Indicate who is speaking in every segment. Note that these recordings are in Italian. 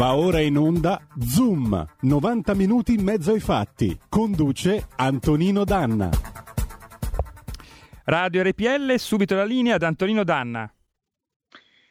Speaker 1: Va ora in onda Zoom, 90 minuti in mezzo ai fatti. Conduce Antonino Danna.
Speaker 2: Radio RPL, subito la linea ad Antonino Danna.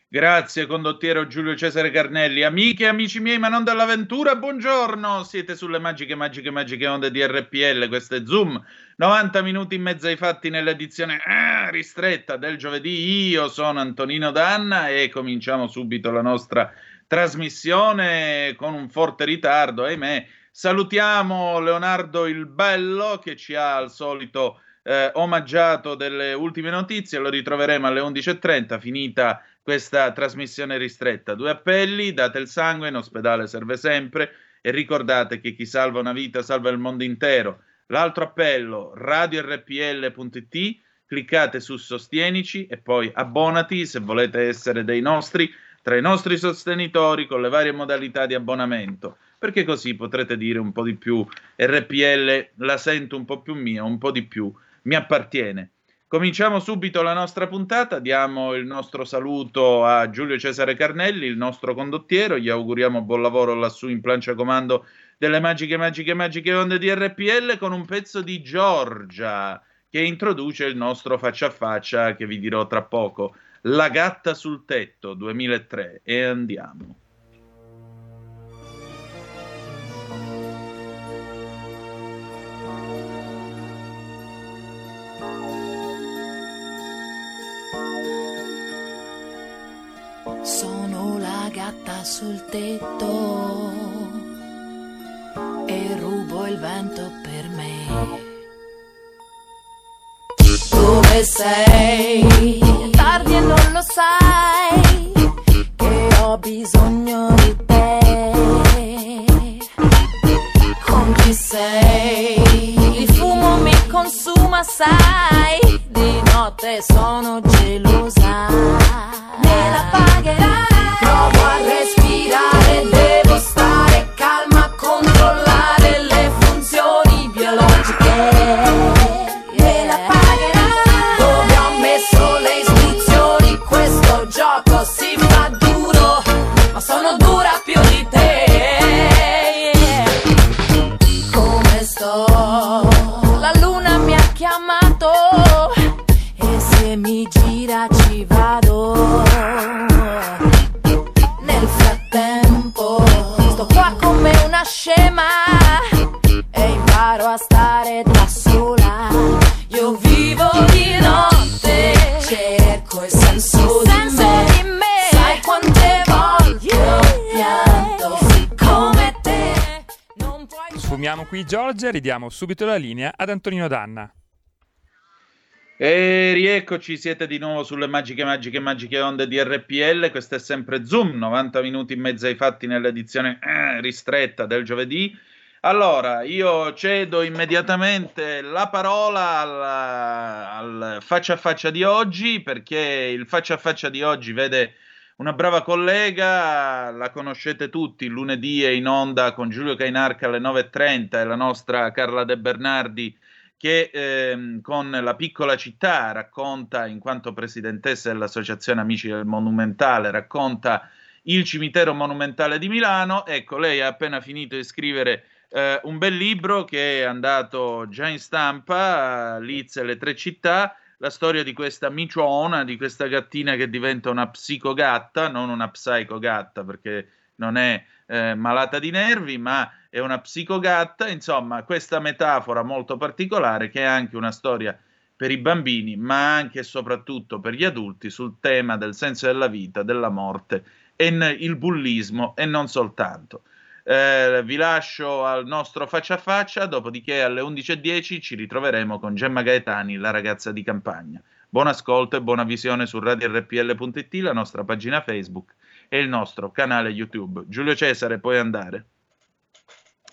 Speaker 3: Grazie condottiero Giulio Cesare Carnelli. Amiche e amici miei, ma non dall'avventura, buongiorno. Siete sulle magiche, magiche, magiche onde di RPL. Questo è Zoom. 90 minuti in mezzo ai fatti nell'edizione ah, ristretta del giovedì. Io sono Antonino Danna e cominciamo subito la nostra trasmissione con un forte ritardo, ahimè. Salutiamo Leonardo il Bello che ci ha al solito eh, omaggiato delle ultime notizie. Lo ritroveremo alle 11.30, finita questa trasmissione ristretta. Due appelli, date il sangue, in ospedale serve sempre e ricordate che chi salva una vita salva il mondo intero. L'altro appello, radiorpl.it, cliccate su Sostienici e poi abbonati se volete essere dei nostri, tra i nostri sostenitori con le varie modalità di abbonamento, perché così potrete dire un po' di più RPL la sento un po' più mia, un po' di più mi appartiene. Cominciamo subito la nostra puntata, diamo il nostro saluto a Giulio Cesare Carnelli, il nostro condottiero, gli auguriamo buon lavoro lassù in plancia comando delle magiche, magiche, magiche onde di RPL con un pezzo di Giorgia che introduce il nostro faccia a faccia che vi dirò tra poco. La gatta sul tetto 2003 e andiamo.
Speaker 4: gatta sul tetto e rubo il vento Dove sei? Tardi e non lo sai che ho bisogno di te. Con chi sei? Il fumo mi consuma, sai? Di notte sono gelosa. Me la pagherai. Provo a respirare,
Speaker 2: qui Giorgia e ridiamo subito la linea ad Antonino Danna.
Speaker 3: E rieccoci, siete di nuovo sulle magiche, magiche, magiche onde di RPL. Questo è sempre Zoom, 90 minuti in mezzo ai fatti nell'edizione eh, ristretta del giovedì. Allora, io cedo immediatamente la parola al, al faccia a faccia di oggi, perché il faccia a faccia di oggi vede una brava collega, la conoscete tutti, lunedì è in onda con Giulio Cainarca alle 9.30 e la nostra Carla De Bernardi che ehm, con la piccola città racconta, in quanto presidentessa dell'Associazione Amici del Monumentale, racconta il cimitero monumentale di Milano. Ecco, lei ha appena finito di scrivere eh, un bel libro che è andato già in stampa, Liz e le tre città, la storia di questa miciona, di questa gattina che diventa una psicogatta, non una psicogatta perché non è eh, malata di nervi, ma è una psicogatta, insomma, questa metafora molto particolare che è anche una storia per i bambini, ma anche e soprattutto per gli adulti sul tema del senso della vita, della morte e il bullismo e non soltanto. Eh, vi lascio al nostro faccia a faccia, dopodiché alle 11.10 ci ritroveremo con Gemma Gaetani, la ragazza di campagna. Buon ascolto e buona visione su radiorpl.it, la nostra pagina Facebook e il nostro canale YouTube. Giulio Cesare, puoi andare.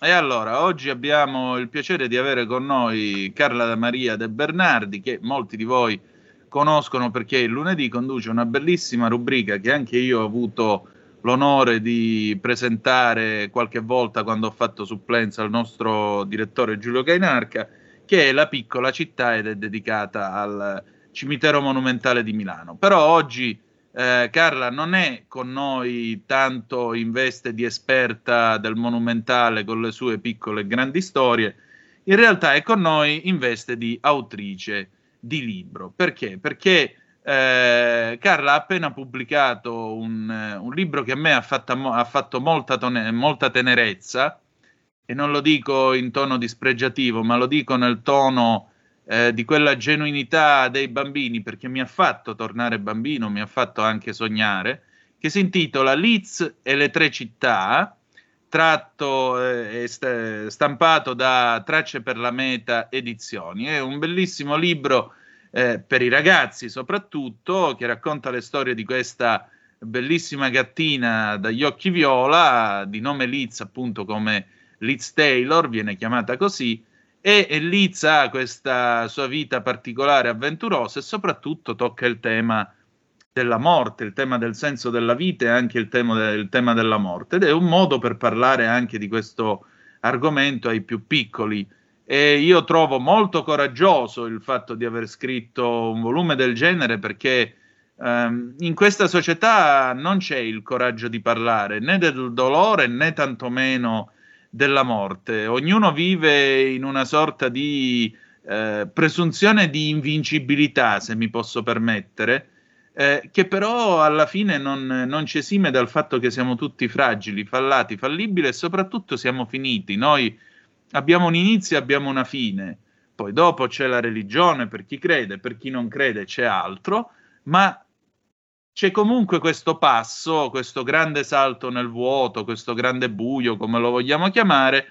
Speaker 3: E allora, oggi abbiamo il piacere di avere con noi Carla Maria De Bernardi, che molti di voi conoscono perché il lunedì conduce una bellissima rubrica che anche io ho avuto l'onore di presentare qualche volta quando ho fatto supplenza al nostro direttore Giulio Cainarca, che è La piccola città ed è dedicata al cimitero monumentale di Milano. Però oggi eh, Carla non è con noi tanto in veste di esperta del monumentale con le sue piccole e grandi storie, in realtà è con noi in veste di autrice di libro. Perché? Perché eh, Carla ha appena pubblicato un, un, libro che a me ha, fatto, ha fatto molta, tone, molta tenerezza, e non lo dico in tono dispregiativo, ma lo dico nel tono eh, di quella genuinità dei bambini, perché mi ha fatto tornare bambino, mi ha fatto anche sognare, che si intitola Liz e le tre città, tratto e eh, stampato da Tracce per la Meta Edizioni. È un bellissimo libro eh, per i ragazzi soprattutto, che racconta le storie di questa bellissima gattina dagli occhi viola, di nome Liz appunto come Liz Taylor, viene chiamata così, e Liz ha questa sua vita particolare, avventurosa e soprattutto tocca il tema della morte, il tema del senso della vita e anche il tema, del, il tema della morte. Ed è un modo per parlare anche di questo argomento ai più piccoli. E io trovo molto coraggioso il fatto di aver scritto un volume del genere perché um, in questa società non c'è il coraggio di parlare né del dolore né tantomeno della morte. Ognuno vive in una sorta di eh, presunzione di invincibilità, se mi posso permettere, eh, che però alla fine non, non, ci esime dal fatto che siamo tutti fragili, fallati, fallibili e soprattutto siamo finiti. Noi abbiamo un inizio e abbiamo una fine. Poi dopo c'è la religione per chi crede, per chi non crede c'è altro, ma c'è comunque questo passo, questo grande salto nel vuoto, questo grande buio, come lo vogliamo chiamare,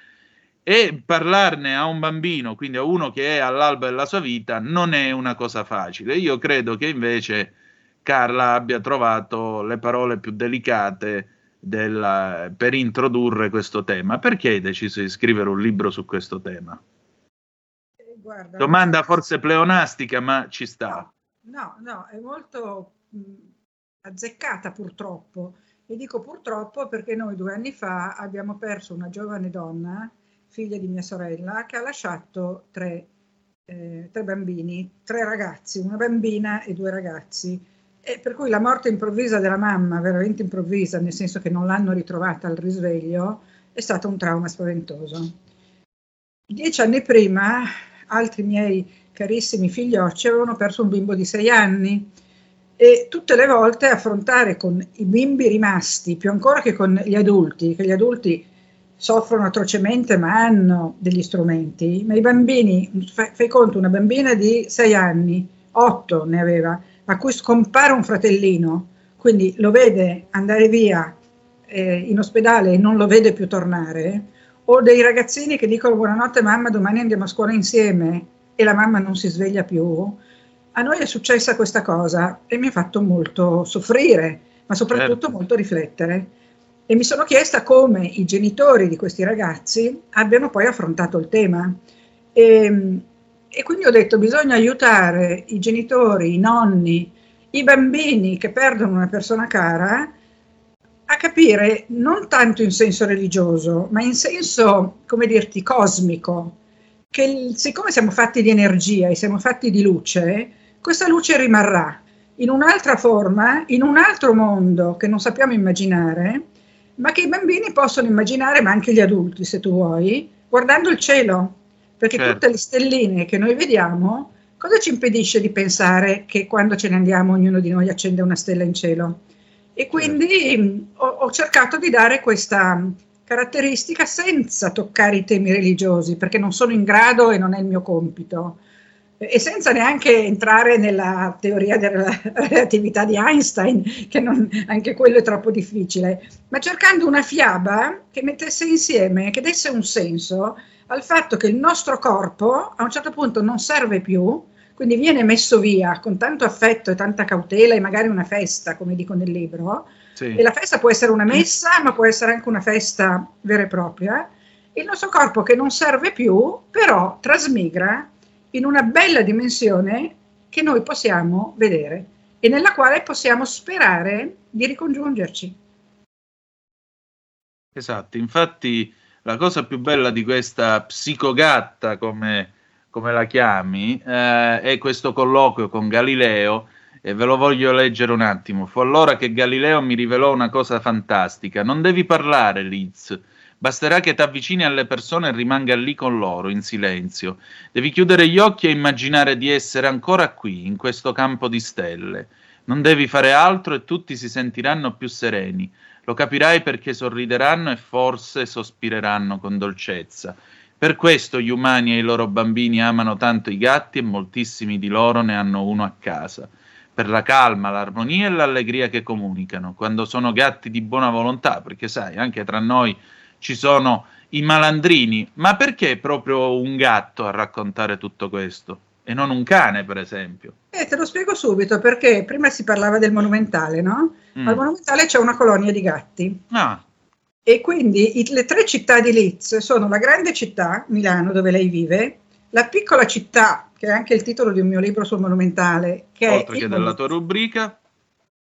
Speaker 3: e parlarne a un bambino, quindi a uno che è all'alba della sua vita, non è una cosa facile. Io credo che invece Carla abbia trovato le parole più delicate della, per introdurre questo tema. Perché hai deciso di scrivere un libro su questo tema?
Speaker 5: Eh, guarda,
Speaker 3: Domanda forse pleonastica, ma ci sta.
Speaker 5: No, no, è molto azzeccata purtroppo. E dico purtroppo perché noi due anni fa abbiamo perso una giovane donna, figlia di mia sorella, che ha lasciato tre, eh, tre bambini, tre ragazzi, una bambina e due ragazzi. E per cui la morte improvvisa della mamma, veramente improvvisa, nel senso che non l'hanno ritrovata al risveglio, è stato un trauma spaventoso. Dieci anni prima, altri miei carissimi figliocci avevano perso un bimbo di sei anni e tutte le volte affrontare con i bimbi rimasti, più ancora che con gli adulti, che gli adulti soffrono atrocemente ma hanno degli strumenti, ma i bambini, fai, fai conto, una bambina di 6 anni, 8 ne aveva, a cui scompare un fratellino, quindi lo vede andare via eh, in ospedale e non lo vede più tornare, o dei ragazzini che dicono buonanotte mamma, domani andiamo a scuola insieme e la mamma non si sveglia più, a noi è successa questa cosa e mi ha fatto molto soffrire, ma soprattutto certo. molto riflettere. E mi sono chiesta come i genitori di questi ragazzi abbiano poi affrontato il tema. E, e quindi ho detto bisogna aiutare i genitori, i nonni, i bambini che perdono una persona cara a capire non tanto in senso religioso, ma in senso, come dirti, cosmico, che siccome siamo fatti di energia e siamo fatti di luce, questa luce rimarrà in un'altra forma, in un altro mondo che non sappiamo immaginare, ma che i bambini possono immaginare, ma anche gli adulti, se tu vuoi, guardando il cielo. Perché certo. tutte le stelline che noi vediamo, cosa ci impedisce di pensare che quando ce ne andiamo ognuno di noi accende una stella in cielo? E quindi certo. ho, ho cercato di dare questa caratteristica senza toccare i temi religiosi, perché non sono in grado e non è il mio compito e senza neanche entrare nella teoria della relatività di Einstein, che non, anche quello è troppo difficile, ma cercando una fiaba che mettesse insieme, che desse un senso al fatto che il nostro corpo a un certo punto non serve più, quindi viene messo via con tanto affetto e tanta cautela e magari una festa, come dico nel libro, sì. e la festa può essere una messa, ma può essere anche una festa vera e propria, il nostro corpo che non serve più, però trasmigra in una bella dimensione che noi possiamo vedere e nella quale possiamo sperare di ricongiungerci.
Speaker 3: Esatto, infatti la cosa più bella di questa psicogatta, come, come la chiami, eh, è questo colloquio con Galileo, e ve lo voglio leggere un attimo. Fu allora che Galileo mi rivelò una cosa fantastica. Non devi parlare, Liz. Basterà che ti avvicini alle persone e rimanga lì con loro, in silenzio. Devi chiudere gli occhi e immaginare di essere ancora qui, in questo campo di stelle. Non devi fare altro e tutti si sentiranno più sereni. Lo capirai perché sorrideranno e forse sospireranno con dolcezza. Per questo gli umani e i loro bambini amano tanto i gatti e moltissimi di loro ne hanno uno a casa per la calma, l'armonia e l'allegria che comunicano, quando sono gatti di buona volontà, perché sai, anche tra noi ci sono i malandrini, ma perché proprio un gatto a raccontare tutto questo? E non un cane, per esempio.
Speaker 5: Eh, te lo spiego subito, perché prima si parlava del monumentale, no? Mm. Al monumentale c'è una colonia di gatti.
Speaker 3: Ah.
Speaker 5: E quindi i, le tre città di Liz sono la grande città, Milano, dove lei vive, la piccola città, che è anche il titolo di un mio libro sul monumentale, che
Speaker 3: Oltre
Speaker 5: è
Speaker 3: che della tua rubrica.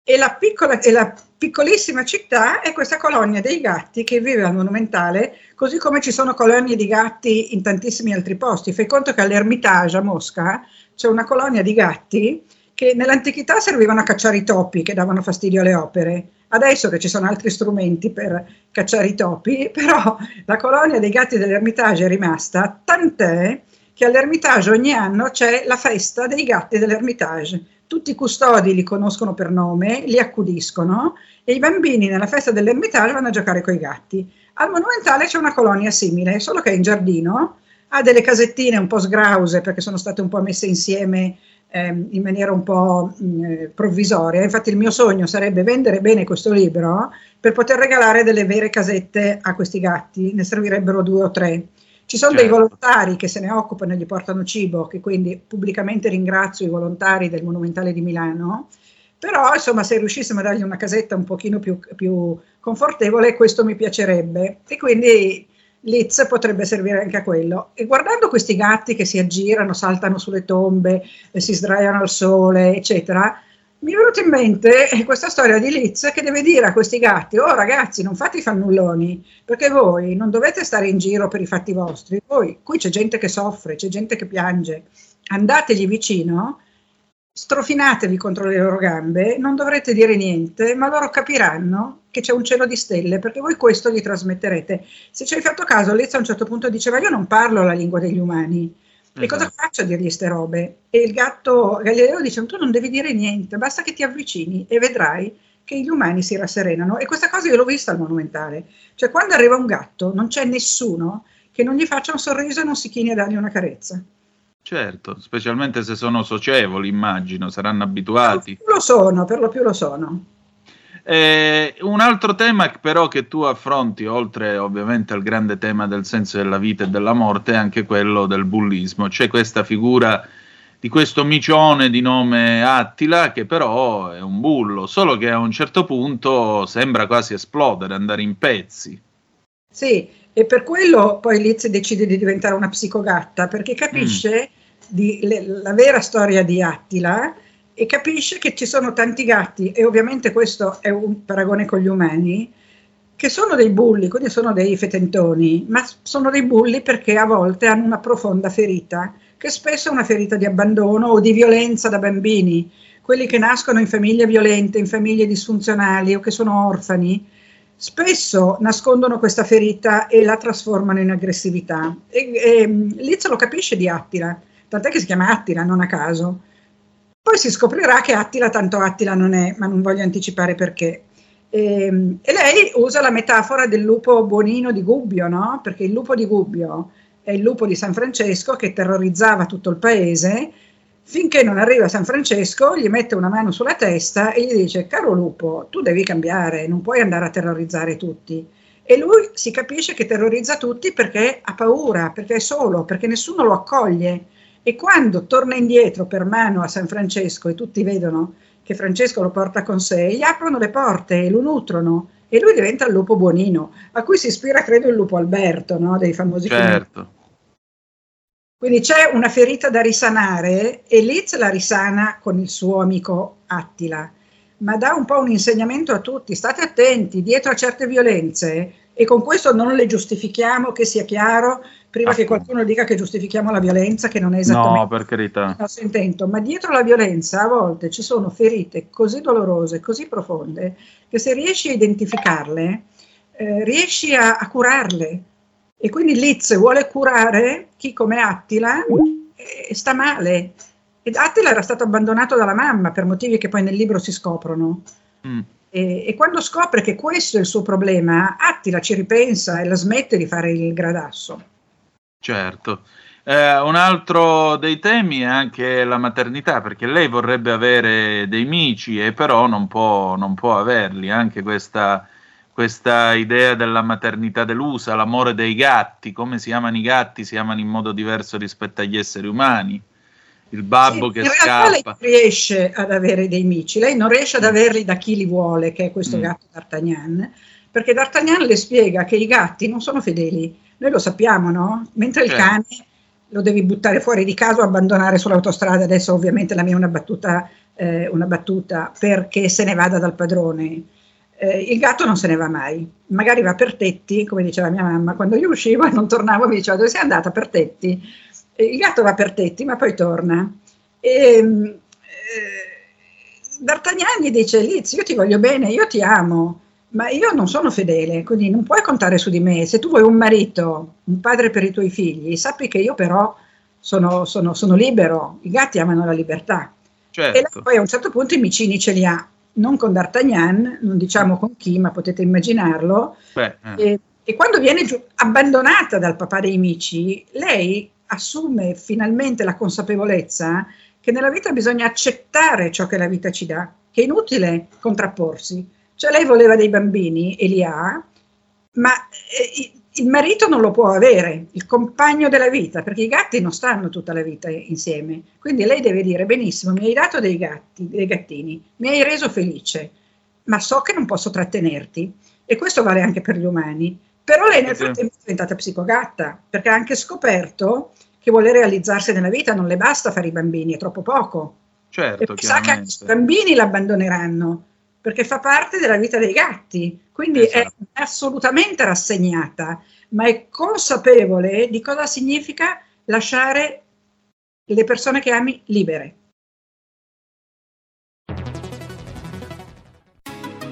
Speaker 5: E la, piccola, e la piccolissima città è questa colonia dei gatti che vive al monumentale, così come ci sono colonie di gatti in tantissimi altri posti. Fai conto che all'Ermitage a Mosca c'è una colonia di gatti che nell'antichità servivano a cacciare i topi che davano fastidio alle opere. Adesso che ci sono altri strumenti per cacciare i topi, però la colonia dei gatti dell'Ermitage è rimasta, tant'è che all'Ermitage ogni anno c'è la festa dei gatti dell'Ermitage. Tutti i custodi li conoscono per nome, li accudiscono e i bambini nella festa dell'Ermitage vanno a giocare con i gatti. Al Monumentale c'è una colonia simile, solo che è in giardino, ha delle casettine un po' sgrause perché sono state un po' messe insieme eh, in maniera un po' mh, mm, provvisoria. Infatti il mio sogno sarebbe vendere bene questo libro per poter regalare delle vere casette a questi gatti, ne servirebbero due o tre. Ci sono certo. dei volontari che se ne occupano e gli portano cibo, che quindi pubblicamente ringrazio i volontari del Monumentale di Milano, però insomma se riuscissimo a dargli una casetta un pochino più, più confortevole questo mi piacerebbe e quindi Liz potrebbe servire anche a quello. E guardando questi gatti che si aggirano, saltano sulle tombe, si sdraiano al sole, eccetera, mi è venuta in mente questa storia di Liz che deve dire a questi gatti, oh ragazzi non fate i fannulloni, perché voi non dovete stare in giro per i fatti vostri, voi, qui c'è gente che soffre, c'è gente che piange, andategli vicino, strofinatevi contro le loro gambe, non dovrete dire niente, ma loro capiranno che c'è un cielo di stelle, perché voi questo gli trasmetterete. Se ci hai fatto caso, Liz a un certo punto diceva, io non parlo la lingua degli umani, e cosa esatto. faccio a dirgli queste robe? E il gatto Galileo dice: Tu non devi dire niente, basta che ti avvicini e vedrai che gli umani si rasserenano. E questa cosa io l'ho vista al monumentale. Cioè, quando arriva un gatto, non c'è nessuno che non gli faccia un sorriso e non si chini a dargli una carezza.
Speaker 3: Certo, specialmente se sono socievoli, immagino, saranno abituati.
Speaker 5: Per lo sono, per lo più lo sono.
Speaker 3: Eh, un altro tema però che tu affronti, oltre ovviamente al grande tema del senso della vita e della morte, è anche quello del bullismo. C'è questa figura di questo micione di nome Attila che però è un bullo, solo che a un certo punto sembra quasi esplodere, andare in pezzi.
Speaker 5: Sì, e per quello poi Liz decide di diventare una psicogatta, perché capisce mm. di, le, la vera storia di Attila e capisce che ci sono tanti gatti, e ovviamente questo è un paragone con gli umani, che sono dei bulli, quindi sono dei fetentoni, ma sono dei bulli perché a volte hanno una profonda ferita, che spesso è una ferita di abbandono o di violenza da bambini, quelli che nascono in famiglie violente, in famiglie disfunzionali o che sono orfani, spesso nascondono questa ferita e la trasformano in aggressività. E, e Liz lo capisce di Attila, tant'è che si chiama Attila, non a caso poi si scoprirà che Attila tanto Attila non è, ma non voglio anticipare perché. E, ehm, e lei usa la metafora del lupo buonino di Gubbio, no? Perché il lupo di Gubbio è il lupo di San Francesco che terrorizzava tutto il paese. Finché non arriva San Francesco, gli mette una mano sulla testa e gli dice: Caro lupo, tu devi cambiare, non puoi andare a terrorizzare tutti. E lui si capisce che terrorizza tutti perché ha paura, perché è solo, perché nessuno lo accoglie e quando torna indietro per mano a San Francesco e tutti vedono che Francesco lo porta con sé, gli aprono le porte e lo nutrono e lui diventa il lupo buonino, a cui si ispira credo il lupo Alberto, no? dei famosi
Speaker 3: certo.
Speaker 5: Quindi c'è una ferita da risanare e Liz la risana con il suo amico Attila, ma dà un po' un insegnamento a tutti, state attenti, dietro a certe violenze, e con questo non le giustifichiamo, che sia chiaro, prima che qualcuno dica che giustifichiamo la violenza, che non è esattamente
Speaker 3: no, per carità.
Speaker 5: il nostro intento, ma dietro la violenza a volte ci sono ferite così dolorose, così profonde, che se riesci a identificarle, eh, riesci a, a, curarle. E quindi Liz vuole curare chi come Attila eh, sta male. Ed Attila era stato abbandonato dalla mamma per motivi che poi nel libro si scoprono. Mm. E, e, quando scopre che questo è il suo problema, Attila ci ripensa e la smette di fare il gradasso.
Speaker 3: Certo. Eh, un altro dei temi è anche la maternità, perché lei vorrebbe avere dei mici e però non può, non può averli. Anche questa, questa, idea della maternità delusa, l'amore dei gatti, come si amano i gatti, si amano in modo diverso rispetto agli esseri umani. Il babbo sì, che in scappa.
Speaker 5: lei riesce ad avere dei mici, lei non riesce ad averli da chi li vuole, che è questo mm. gatto D'Artagnan, perché D'Artagnan le spiega che i gatti non sono fedeli noi lo sappiamo, no? Mentre il certo. cane lo devi buttare fuori di casa o abbandonare sull'autostrada, adesso ovviamente la mia è una battuta, eh, una battuta perché se ne vada dal padrone. Eh, il gatto non se ne va mai, magari va per tetti, come diceva mia mamma, quando io uscivo e non tornavo mi diceva dove sei andata per tetti. Eh, il gatto va per tetti ma poi torna. E, ehm, eh, D'Artagnan gli dice Liz, io ti voglio bene, io ti amo, ma io non sono fedele, quindi non puoi contare su di me. Se tu vuoi un marito, un padre per i tuoi figli, sappi che io però sono, sono, sono libero, i gatti amano la libertà. Certo. E poi a un certo punto i micini ce li ha, non con D'Artagnan, non diciamo con chi, ma potete immaginarlo. Beh, eh. e, e, quando viene giù, abbandonata dal papà dei mici, lei assume finalmente la consapevolezza che nella vita bisogna accettare ciò che la vita ci dà, che è inutile contrapporsi cioè lei voleva dei bambini e li ha, ma eh, il marito non lo può avere, il compagno della vita, perché i gatti non stanno tutta la vita insieme. Quindi lei deve dire, benissimo, mi hai dato dei gatti, dei gattini, mi hai reso felice, ma so che non posso trattenerti. E questo vale anche per gli umani. Però lei nel frattempo è diventata psicogatta, perché ha anche scoperto che vuole realizzarsi nella vita non le basta fare i bambini, è troppo poco.
Speaker 3: Certo,
Speaker 5: e sa che anche i bambini l'abbandoneranno perché fa parte della vita dei gatti, quindi esatto. è assolutamente rassegnata, ma è consapevole di cosa significa lasciare le persone che ami libere.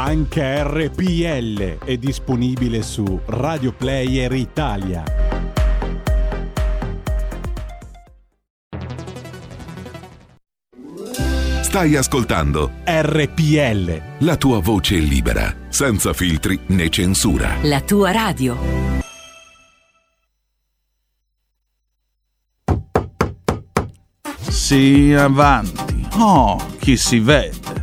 Speaker 1: Anche RPL è disponibile su Radio Player Italia.
Speaker 6: Stai ascoltando
Speaker 1: RPL.
Speaker 6: La tua voce libera, senza filtri né censura.
Speaker 7: La tua radio.
Speaker 8: Sì, avanti. Oh, chi si vede?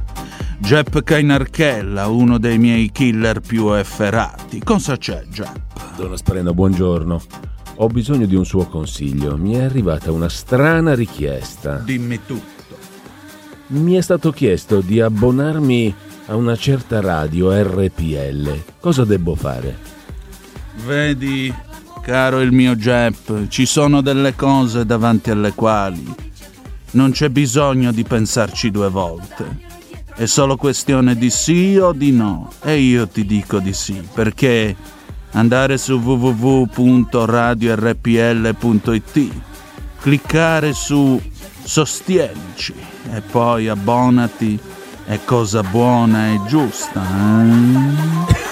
Speaker 8: Jep Kainarchella, uno dei miei killer più efferati. Cosa c'è, Jep?
Speaker 9: Donna Sparena, buongiorno. Ho bisogno di un suo consiglio. Mi è arrivata una strana richiesta.
Speaker 8: Dimmi tutto.
Speaker 9: Mi è stato chiesto di abbonarmi a una certa radio RPL. Cosa devo fare?
Speaker 8: Vedi, caro il mio Jep, ci sono delle cose davanti alle quali non c'è bisogno di pensarci due volte. È solo questione di sì o di no. E io ti dico di sì, perché andare su www.radiorpl.it, cliccare su Sostienici e poi abbonati è cosa buona e giusta. Eh?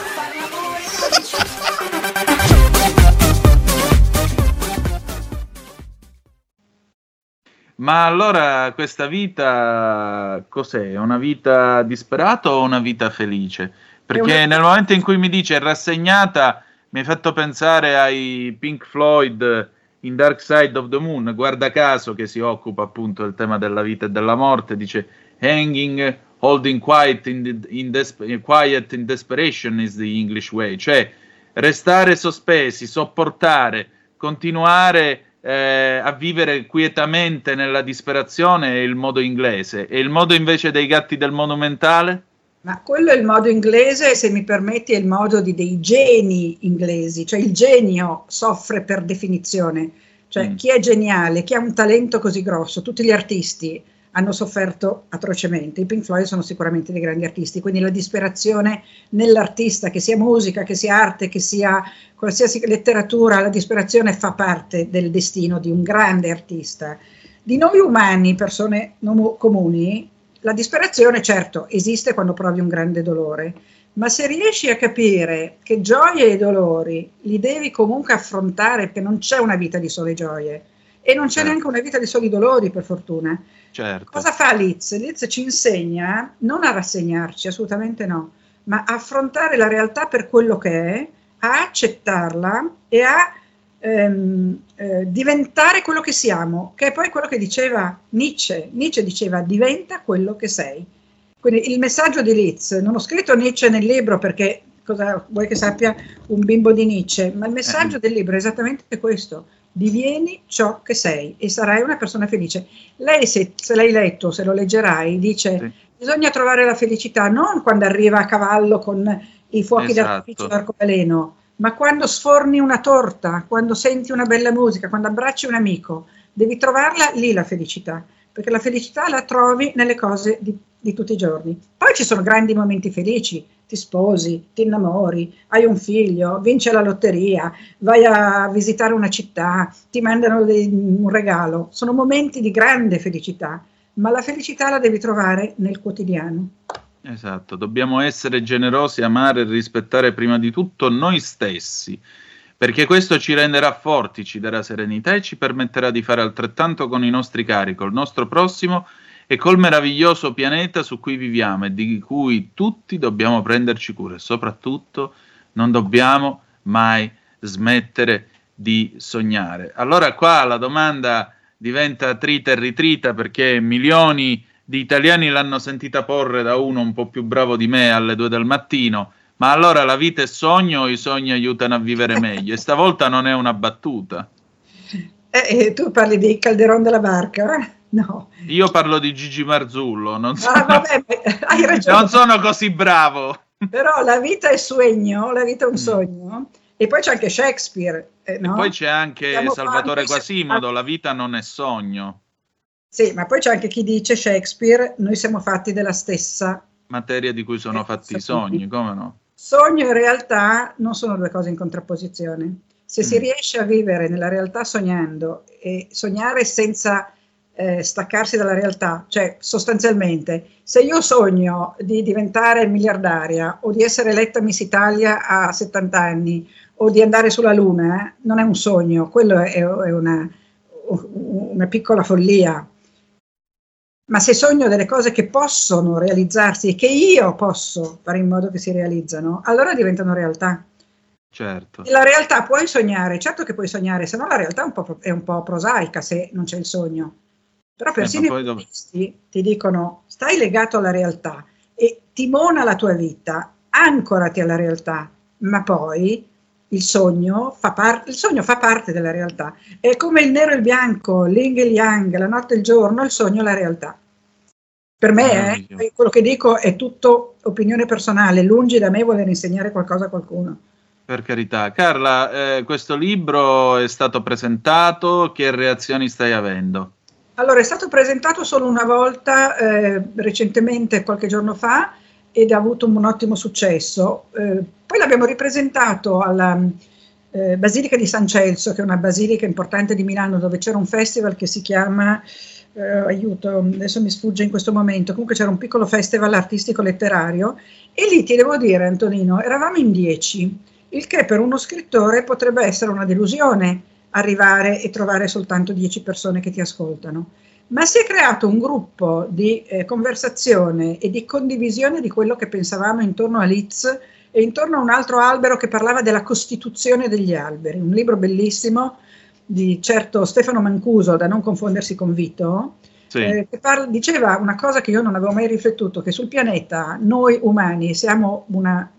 Speaker 3: Ma allora questa vita cos'è? Una vita disperata o una vita felice? Perché nel momento in cui mi dice rassegnata, mi hai fatto pensare ai Pink Floyd in Dark Side of the Moon, guarda caso che si occupa appunto del tema della vita e della morte, dice hanging, holding quiet in, the, in, despe- quiet in desperation is the English way, cioè restare sospesi, sopportare, continuare eh, a vivere quietamente nella disperazione è il modo inglese. E il modo invece dei gatti del monumentale?
Speaker 5: Ma quello è il modo inglese, se mi permetti, è il modo di, dei geni inglesi, cioè il genio soffre per definizione, cioè mm. chi è geniale, chi ha un talento così grosso, tutti gli artisti hanno sofferto atrocemente. I Pink Floyd sono sicuramente dei grandi artisti, quindi la disperazione nell'artista, che sia musica, che sia arte, che sia qualsiasi letteratura, la disperazione fa parte del destino di un grande artista. Di noi umani, persone comuni, la disperazione certo esiste quando provi un grande dolore, ma se riesci a capire che gioie e dolori li devi comunque affrontare, perché non c'è una vita di sole gioie e non c'è certo. neanche una vita di soli dolori, per fortuna.
Speaker 3: Certo.
Speaker 5: Cosa fa Liz? Liz ci insegna non a rassegnarci, assolutamente no, ma a affrontare la realtà per quello che è, a accettarla e a ehm, eh, diventare quello che siamo, che è poi quello che diceva Nietzsche. Nietzsche diceva diventa quello che sei. Quindi il messaggio di Liz, non ho scritto Nietzsche nel libro perché cosa vuoi che sappia un bimbo di Nietzsche, ma il messaggio eh. del libro è esattamente questo divieni ciò che sei e sarai una persona felice. Lei, se, se l'hai letto, se lo leggerai, dice sì. bisogna trovare la felicità non quando arriva a cavallo con i fuochi esatto. d'artificio d'arcobaleno, ma quando sforni una torta, quando senti una bella musica, quando abbracci un amico, devi trovarla lì la felicità, perché la felicità la trovi nelle cose di, di tutti i giorni. Poi ci sono grandi momenti felici, ti sposi, ti innamori, hai un figlio, vinci la lotteria, vai a visitare una città, ti mandano dei, un regalo. Sono momenti di grande felicità, ma la felicità la devi trovare nel quotidiano.
Speaker 3: Esatto, dobbiamo essere generosi, amare e rispettare prima di tutto noi stessi, perché questo ci renderà forti, ci darà serenità e ci permetterà di fare altrettanto con i nostri cari, col nostro prossimo e col meraviglioso pianeta su cui viviamo e di cui tutti dobbiamo prenderci cura e soprattutto non dobbiamo mai smettere di sognare. Allora qua la domanda diventa trita e ritrita perché milioni di italiani l'hanno sentita porre da uno un po' più bravo di me alle due del mattino. Ma allora la vita è sogno o i sogni aiutano a vivere meglio? E stavolta non è una battuta.
Speaker 5: Eh, eh, tu parli di Calderon della Barca? No.
Speaker 3: Io parlo di Gigi Marzullo, non sono, ah, vabbè, hai ragione. non sono così bravo.
Speaker 5: Però la vita è sogno, la vita è un mm. sogno. E poi c'è anche Shakespeare. Eh, no?
Speaker 3: E poi c'è anche Siamo Salvatore Quasimodo, la vita non è sogno.
Speaker 5: Sì, ma poi c'è anche chi dice Shakespeare, noi siamo fatti della stessa
Speaker 3: materia di cui sono fatti i sogni, come no?
Speaker 5: Sogno e realtà non sono due cose in contrapposizione. Se mm. si riesce a vivere nella realtà sognando e sognare senza eh, staccarsi dalla realtà, cioè sostanzialmente se io sogno di diventare miliardaria o di essere eletta Miss Italia a 70 anni o di andare sulla Luna, eh, non è un sogno, quello è, è una, una piccola follia. Ma se sogno delle cose che possono realizzarsi e che io posso fare in modo che si realizzano, allora diventano realtà.
Speaker 3: Certo.
Speaker 5: La realtà puoi sognare, certo che puoi sognare, se no la realtà è un po', è un po prosaica se non c'è il sogno. Però eh, persino eh, i buddhisti ti dicono stai legato alla realtà e timona la tua vita, ancorati alla realtà, ma poi il sogno fa, par- il sogno fa parte della realtà. È come il nero e il bianco, l'ing e il yang, la notte e il giorno, il sogno è la realtà. Per me eh, quello che dico è tutto opinione personale, lungi da me voler insegnare qualcosa a qualcuno.
Speaker 3: Per carità. Carla, eh, questo libro è stato presentato, che reazioni stai avendo?
Speaker 5: Allora, è stato presentato solo una volta eh, recentemente, qualche giorno fa, ed ha avuto un, un ottimo successo. Eh, poi l'abbiamo ripresentato alla eh, Basilica di San Celso, che è una basilica importante di Milano, dove c'era un festival che si chiama, eh, aiuto, adesso mi sfugge in questo momento, comunque c'era un piccolo festival artistico-letterario, e lì ti devo dire, Antonino, eravamo in dieci, il che per uno scrittore potrebbe essere una delusione arrivare e trovare soltanto 10 persone che ti ascoltano. Ma si è creato un gruppo di eh, conversazione e di condivisione di quello che pensavamo intorno a Litz e intorno a un altro albero che parlava della costituzione degli alberi, un libro bellissimo di certo Stefano Mancuso, da non confondersi con Vito, sì. eh, che parla, diceva una cosa che io non avevo mai riflettuto, che sul pianeta noi umani siamo una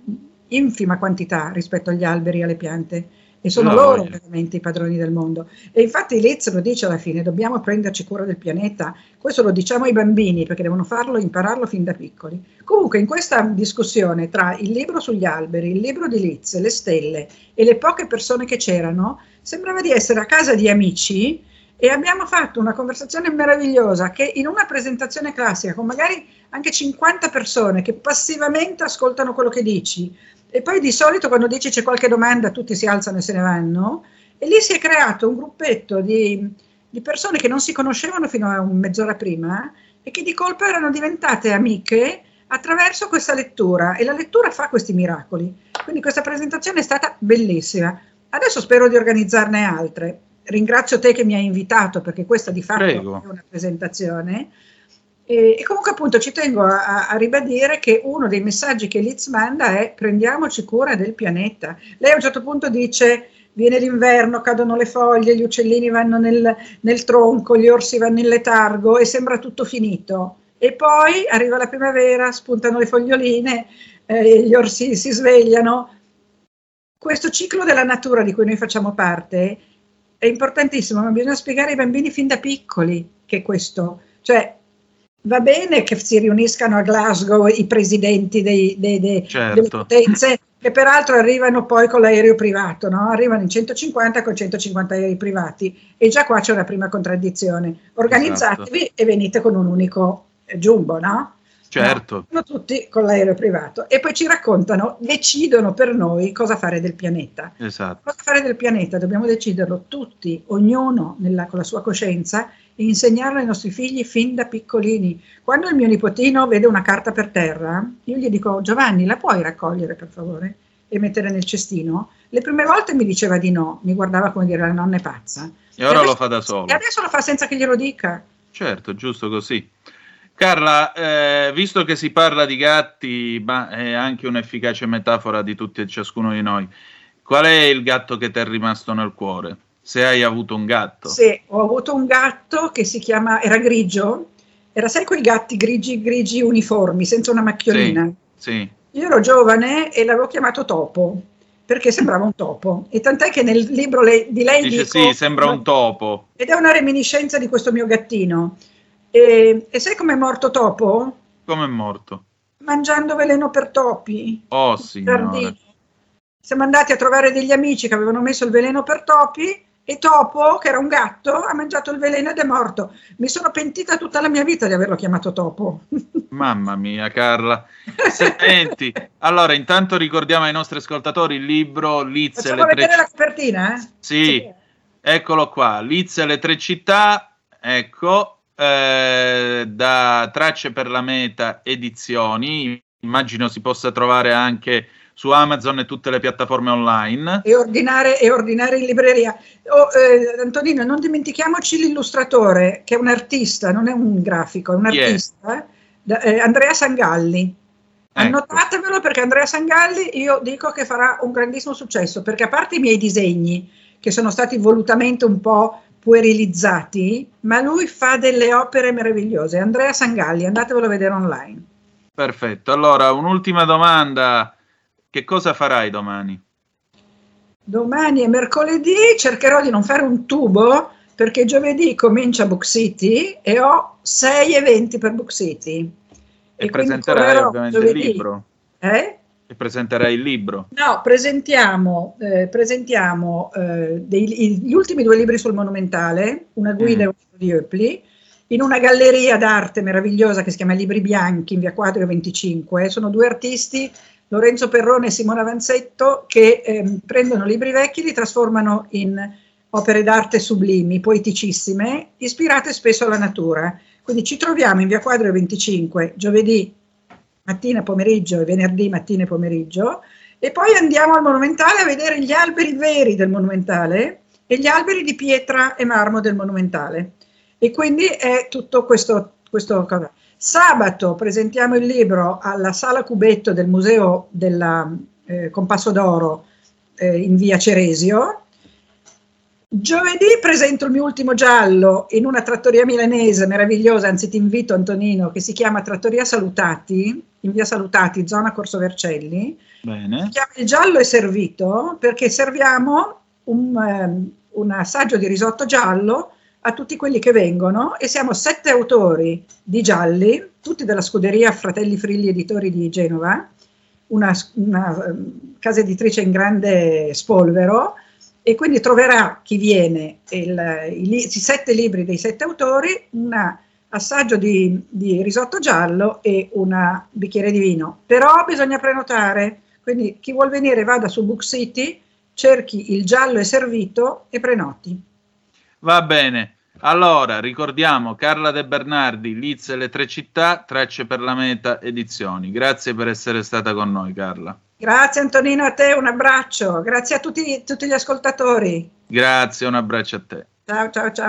Speaker 5: infima quantità rispetto agli alberi e alle piante e sono
Speaker 3: No,
Speaker 5: loro
Speaker 3: voglia.
Speaker 5: veramente i padroni del mondo. E infatti Liz lo dice alla fine, dobbiamo prenderci cura del pianeta. Questo lo diciamo ai bambini perché devono farlo, impararlo fin da piccoli. Comunque in questa discussione tra il libro sugli alberi, il libro di Liz, le stelle e le poche persone che c'erano, sembrava di essere a casa di amici e abbiamo fatto una conversazione meravigliosa che in una presentazione classica con magari anche 50 persone che passivamente ascoltano quello che dici e poi di solito quando dici c'è qualche domanda tutti si alzano e se ne vanno e lì si è creato un gruppetto di, di persone che non si conoscevano fino a un mezz'ora prima e che di colpo erano diventate amiche attraverso questa lettura e la lettura fa questi miracoli. Quindi questa presentazione è stata bellissima. Adesso spero di organizzarne altre. Ringrazio te che mi hai invitato perché questa di fatto
Speaker 3: Prego.
Speaker 5: è una presentazione. E, e comunque appunto ci tengo a, a- ribadire che uno dei messaggi che Liz manda è prendiamoci cura del pianeta. Lei a un certo punto dice viene l'inverno, cadono le foglie, gli uccellini vanno nel, nel tronco, gli orsi vanno in letargo e sembra tutto finito. E poi arriva la primavera, spuntano le foglioline, eh, gli orsi si svegliano. Questo ciclo della natura di cui noi facciamo parte è importantissimo, ma bisogna spiegare ai bambini fin da piccoli che questo, cioè va bene che si riuniscano a Glasgow i presidenti dei- dei- dei-
Speaker 3: Certo.
Speaker 5: delle potenze, che peraltro arrivano poi con l'aereo privato, no? arrivano in 150 con 150 aerei privati e già qua c'è una prima contraddizione. Organizzatevi
Speaker 3: Esatto.
Speaker 5: e venite con un unico eh, jumbo, no?
Speaker 3: Certo.
Speaker 5: Sono tutti con l'aereo privato e poi ci raccontano, decidono per noi cosa fare del pianeta.
Speaker 3: Esatto.
Speaker 5: Cosa fare del pianeta? Dobbiamo deciderlo tutti, ognuno nella- con la sua coscienza e insegnarlo ai nostri figli fin da piccolini. Quando il mio nipotino vede una carta per terra, io gli dico Giovanni, la puoi raccogliere per favore e mettere nel cestino? Le prime volte mi diceva di no, mi guardava come dire la nonna è pazza.
Speaker 3: E ora
Speaker 5: adesso-
Speaker 3: lo fa da solo.
Speaker 5: E adesso lo fa senza che glielo dica.
Speaker 3: Certo, giusto così. Carla, eh, visto che si parla di gatti, ma è anche un'efficace metafora di tutti e ciascuno di noi, qual è il gatto che ti è rimasto nel cuore? Se hai avuto un gatto.
Speaker 5: Sì, ho avuto un gatto che si chiama, era grigio, era sai quei gatti grigi, grigi uniformi, senza una macchiolina.
Speaker 3: Sì,
Speaker 5: Io ero giovane e l'avevo chiamato Topo, perché sembrava un topo. E tant'è che nel libro le- di lei
Speaker 3: dice
Speaker 5: dico,
Speaker 3: sì, sembra un topo.
Speaker 5: ed è una reminiscenza di questo mio gattino. E, e sai com'è morto Topo?
Speaker 3: Come è morto?
Speaker 5: Mangiando veleno per topi.
Speaker 3: Oh, signore.
Speaker 5: Siamo andati a trovare degli amici che avevano messo il veleno per topi e Topo, che era un gatto, ha mangiato il veleno ed è morto. Mi sono pentita tutta la mia vita di averlo chiamato Topo.
Speaker 3: Mamma mia, Carla. Senti, allora intanto ricordiamo ai nostri ascoltatori il libro Liz
Speaker 5: Facciamo
Speaker 3: le tre
Speaker 5: vedere la copertina? eh?
Speaker 3: Sì, eccolo qua, Liz e le tre città, ecco, eh, da Tracce per la Meta Edizioni, immagino si possa trovare anche su Amazon e tutte le piattaforme online.
Speaker 5: e ordinare, e ordinare in libreria. Oh, eh, Antonino, non dimentichiamoci l'illustratore, che è un artista, non è un grafico, è un artista, da- eh, Andrea Sangalli.
Speaker 3: Ecco.
Speaker 5: Annotatevelo perché Andrea Sangalli io dico che farà un grandissimo successo, perché a parte i miei disegni, che sono stati volutamente un po' puerilizzati, ma lui fa delle opere meravigliose. Andrea Sangalli, andatevelo a vedere online.
Speaker 3: Perfetto, allora un'ultima domanda, che cosa farai domani?
Speaker 5: Domani è mercoledì, cercherò di non fare un tubo perché giovedì comincia Book City e ho sei eventi per Book City.
Speaker 3: E,
Speaker 5: E
Speaker 3: presenterai ovviamente il
Speaker 5: giovedì.
Speaker 3: libro.
Speaker 5: Eh?
Speaker 3: Presenterai il libro.
Speaker 5: No, presentiamo, eh, presentiamo eh, dei- gli ultimi due libri sul monumentale, una guida e
Speaker 3: Mm.
Speaker 5: un libro di Eupli, in una galleria d'arte meravigliosa che si chiama Libri Bianchi in via Quadrio 25. Sono due artisti, Lorenzo Perrone e Simona Vanzetto, che ehm, prendono libri vecchi e li trasformano in opere d'arte sublimi, poeticissime, ispirate spesso alla natura. Quindi ci troviamo in via Quadrio 25, giovedì mattina, pomeriggio e venerdì mattina e pomeriggio e poi andiamo al Monumentale a vedere gli alberi veri del Monumentale e gli alberi di pietra e marmo del Monumentale. E quindi è tutto questo, questo cosa. Sabato presentiamo il libro alla Sala Cubetto del Museo del Compasso d'Oro eh, in via Ceresio. Giovedì presento il mio ultimo giallo in una trattoria milanese meravigliosa, anzi ti invito Antonino, che si chiama Trattoria Salutati, in via Salutati, zona Corso Vercelli.
Speaker 3: Bene.
Speaker 5: Si chiama Il giallo è servito perché serviamo un, um, un assaggio di risotto giallo a tutti quelli che vengono e siamo sette autori di gialli, tutti della scuderia Fratelli Frilli Editori di Genova, una, una um, casa editrice in grande spolvero e quindi troverà chi viene il, i, i, sette libri dei sette autori, un assaggio di, di risotto giallo e un bicchiere di vino. Però bisogna prenotare, quindi chi vuol venire vada su Book City, cerchi il giallo è servito e prenoti.
Speaker 3: Va bene. Allora, ricordiamo Carla De Bernardi, Liz e le tre città, tracce per la meta edizioni. Grazie per essere stata con noi, Carla.
Speaker 5: Grazie Antonino, a te un abbraccio. Grazie a tutti, tutti gli ascoltatori.
Speaker 3: Grazie, un abbraccio a te.
Speaker 5: Ciao, ciao, ciao.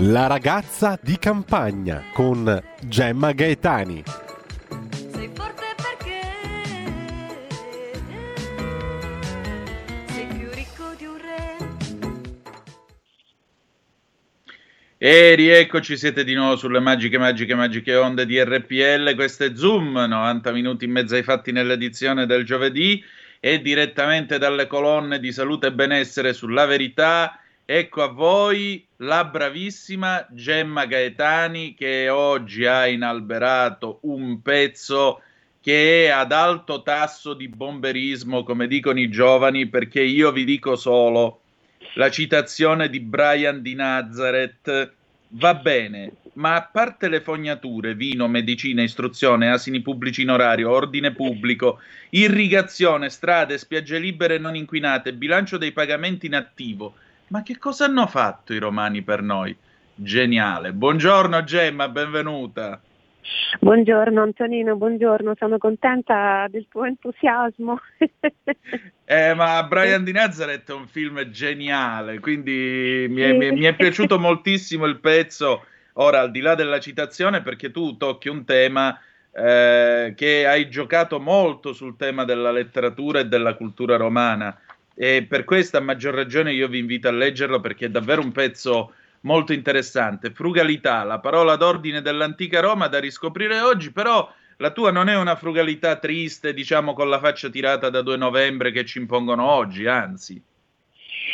Speaker 1: La ragazza di campagna con Gemma Gaetani.
Speaker 4: Sei forte perché sei più ricco di un re.
Speaker 3: E rieccoci, siete di nuovo sulle magiche, magiche, magiche onde di RPL. Questo è Zoom, 90 minuti in mezzo ai fatti nell'edizione del giovedì e direttamente dalle colonne di salute e benessere sulla verità Ecco a voi la bravissima Gemma Gaetani che oggi ha inalberato un pezzo che è ad alto tasso di bomberismo, come dicono i giovani, perché io vi dico solo la citazione di Brian di Nazareth. Va bene, ma a parte le fognature, vino, medicina, istruzione, asini pubblici in orario, ordine pubblico, irrigazione, strade, spiagge libere non inquinate, bilancio dei pagamenti in attivo, ma che cosa hanno fatto i romani per noi? Geniale. Buongiorno Gemma, benvenuta.
Speaker 10: Buongiorno Antonino, buongiorno, sono contenta del tuo entusiasmo.
Speaker 3: eh, ma Brian di Nazareth è un film geniale, quindi mi è, mi, mi è piaciuto moltissimo il pezzo. Ora, al di là della citazione, perché tu tocchi un tema eh, che hai giocato molto sul tema della letteratura e della cultura romana e per questa maggior ragione io vi invito a leggerlo perché è davvero un pezzo molto interessante. Frugalità, la parola d'ordine dell'antica Roma da riscoprire oggi, però la tua non è una frugalità triste, diciamo con la faccia tirata da 2 novembre che ci impongono oggi, anzi.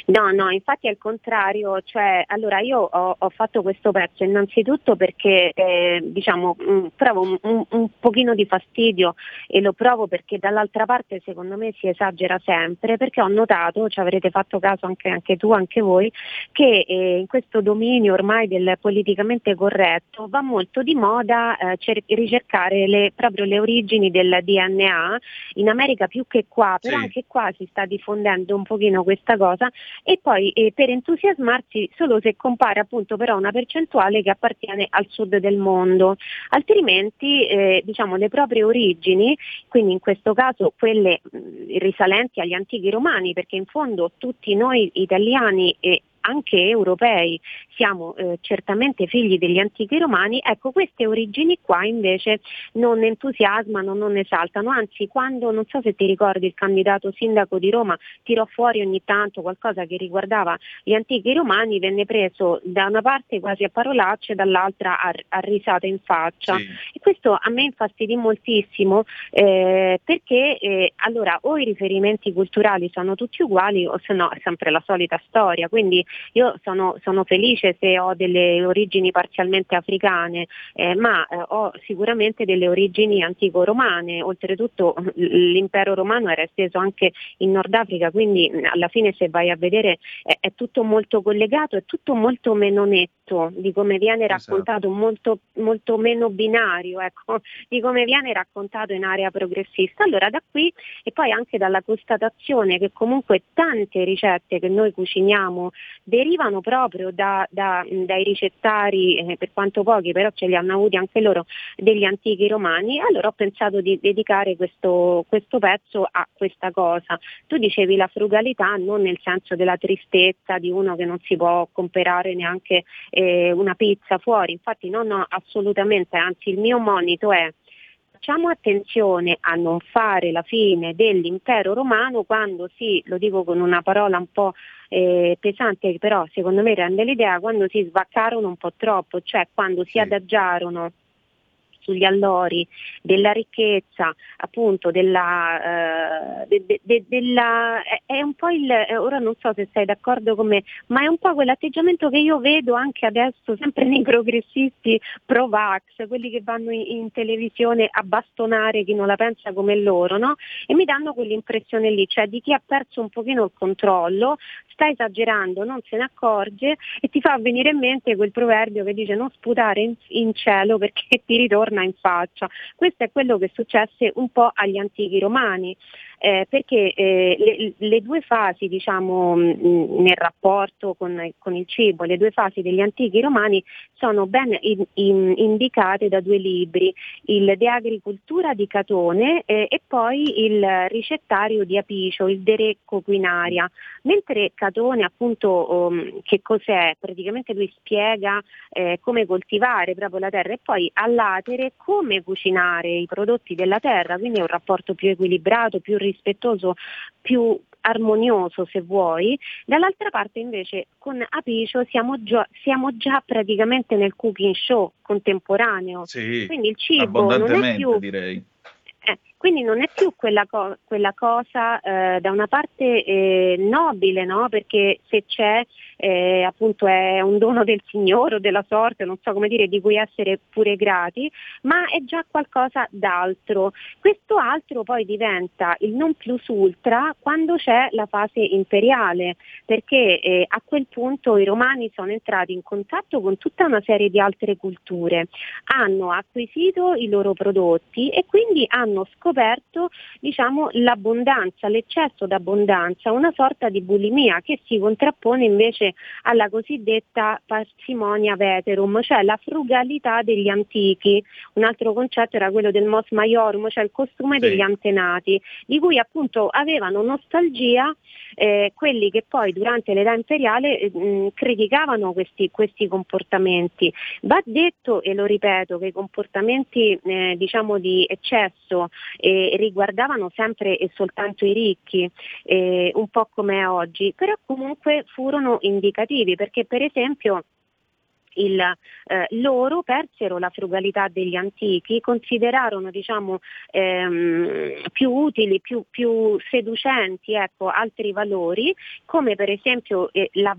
Speaker 10: No, no, infatti è il contrario, cioè, allora io ho, ho fatto questo pezzo innanzitutto perché eh, diciamo, mh, mm, provo un, un, un, pochino di fastidio e lo provo perché dall'altra parte secondo me si esagera sempre perché ho notato, ci avrete fatto caso anche, anche tu, anche voi, che eh, in questo dominio ormai del politicamente corretto va molto di moda eh, cer- ricercare le, proprio le origini del DNA, in America più che qua, però sì. anche qua si sta diffondendo un pochino questa cosa e poi eh, per entusiasmarsi solo se compare appunto però una percentuale che appartiene al sud del mondo, altrimenti eh, diciamo le proprie origini, quindi in questo caso quelle mh, risalenti agli antichi romani, perché in fondo tutti noi italiani e anche europei, siamo eh, certamente figli degli antichi romani, ecco queste origini qua invece non entusiasmano, non esaltano, anzi quando, non so se ti ricordi, il candidato sindaco di Roma tirò fuori ogni tanto qualcosa che riguardava gli antichi romani, venne preso da una parte quasi a parolacce, dall'altra a, a risate in faccia. Sì. E questo a me infastidì moltissimo eh, perché eh, allora o i riferimenti culturali sono tutti uguali o se no è sempre la solita storia, quindi io sono, sono felice se ho delle origini parzialmente africane, eh, ma eh, ho sicuramente delle origini antico-romane, oltretutto l'impero romano era esteso anche in Nord Africa, quindi alla fine se vai a vedere è, è tutto molto collegato, è tutto molto meno netto racconto di come viene
Speaker 3: Esatto.
Speaker 10: raccontato molto, molto meno binario, ecco, di come viene raccontato in area progressista. Allora da qui e poi anche dalla constatazione che comunque tante ricette che noi cuciniamo derivano proprio da- da- dai ricettari, eh, per quanto pochi, però ce li hanno avuti anche loro, degli antichi romani, allora ho pensato di dedicare questo, questo pezzo a questa cosa. Tu dicevi la frugalità non nel senso della tristezza di uno che non si può comprare neanche eh, una pizza fuori, infatti no, no, assolutamente, anzi il mio monito è facciamo attenzione a non fare la fine dell'impero romano quando si, lo dico con una parola un po' eh, pesante, però secondo me rende l'idea, quando si svaccarono un po' troppo, cioè quando si adagiarono sugli allori della ricchezza, appunto della, eh, de- de- de- della è- è un po' il, eh, ora non so se sei d'accordo con me, ma è un po' quell'atteggiamento che io vedo anche adesso sempre nei progressisti pro-vax, quelli che vanno in, in televisione a bastonare chi non la pensa come loro, no? E mi danno quell'impressione lì, cioè di chi ha perso un pochino il controllo, sta esagerando, non se ne accorge e ti fa venire in mente quel proverbio che dice non sputare in, in cielo perché ti ritorna in faccia. Questo è quello che successe un po' agli antichi romani. Eh, perché eh, le, le due fasi diciamo, mh, nel rapporto con, con il cibo, le due fasi degli antichi romani sono ben in- in- indicate da due libri, il De Agricultura di Catone eh, e poi il ricettario di Apicio, il De Re Coquinaria. Mentre Catone appunto um, che cos'è? Praticamente lui spiega eh, come coltivare proprio la terra e poi all'atere come cucinare i prodotti della terra, quindi è un rapporto più equilibrato, più rispettoso, più armonioso se vuoi. Dall'altra parte invece con Apicio siamo già, siamo già praticamente nel cooking show contemporaneo.
Speaker 3: Sì,
Speaker 10: Quindi il cibo non è più
Speaker 3: direi.
Speaker 10: eh, quindi non è più quella, co- quella cosa eh, da una parte eh, nobile, no? perché se c'è eh, appunto è un dono del Signore o della sorte, non so come dire, di cui essere pure grati, ma è già qualcosa d'altro. Questo altro poi diventa il non plus ultra quando c'è la fase imperiale, perché eh, a quel punto i romani sono entrati in contatto con tutta una serie di altre culture, hanno acquisito i loro prodotti e quindi hanno scoperto diciamo, l'abbondanza, l'eccesso d'abbondanza, una sorta di bulimia che si contrappone invece alla cosiddetta parsimonia veterum, cioè la frugalità degli antichi. Un altro concetto era quello del mos maiorum, cioè il costume
Speaker 11: Sì.
Speaker 10: degli antenati, di cui appunto avevano nostalgia eh, quelli che poi durante l'età imperiale eh, mh, criticavano questi, questi comportamenti. Va detto, e lo ripeto, che i comportamenti eh, diciamo di eccesso eh, riguardavano sempre e soltanto i ricchi, eh, un po' come oggi, però comunque furono indicativi perché per esempio il, eh, loro persero la frugalità degli antichi, considerarono diciamo, ehm, più utili, più, più seducenti ecco, altri valori, come per esempio eh, la,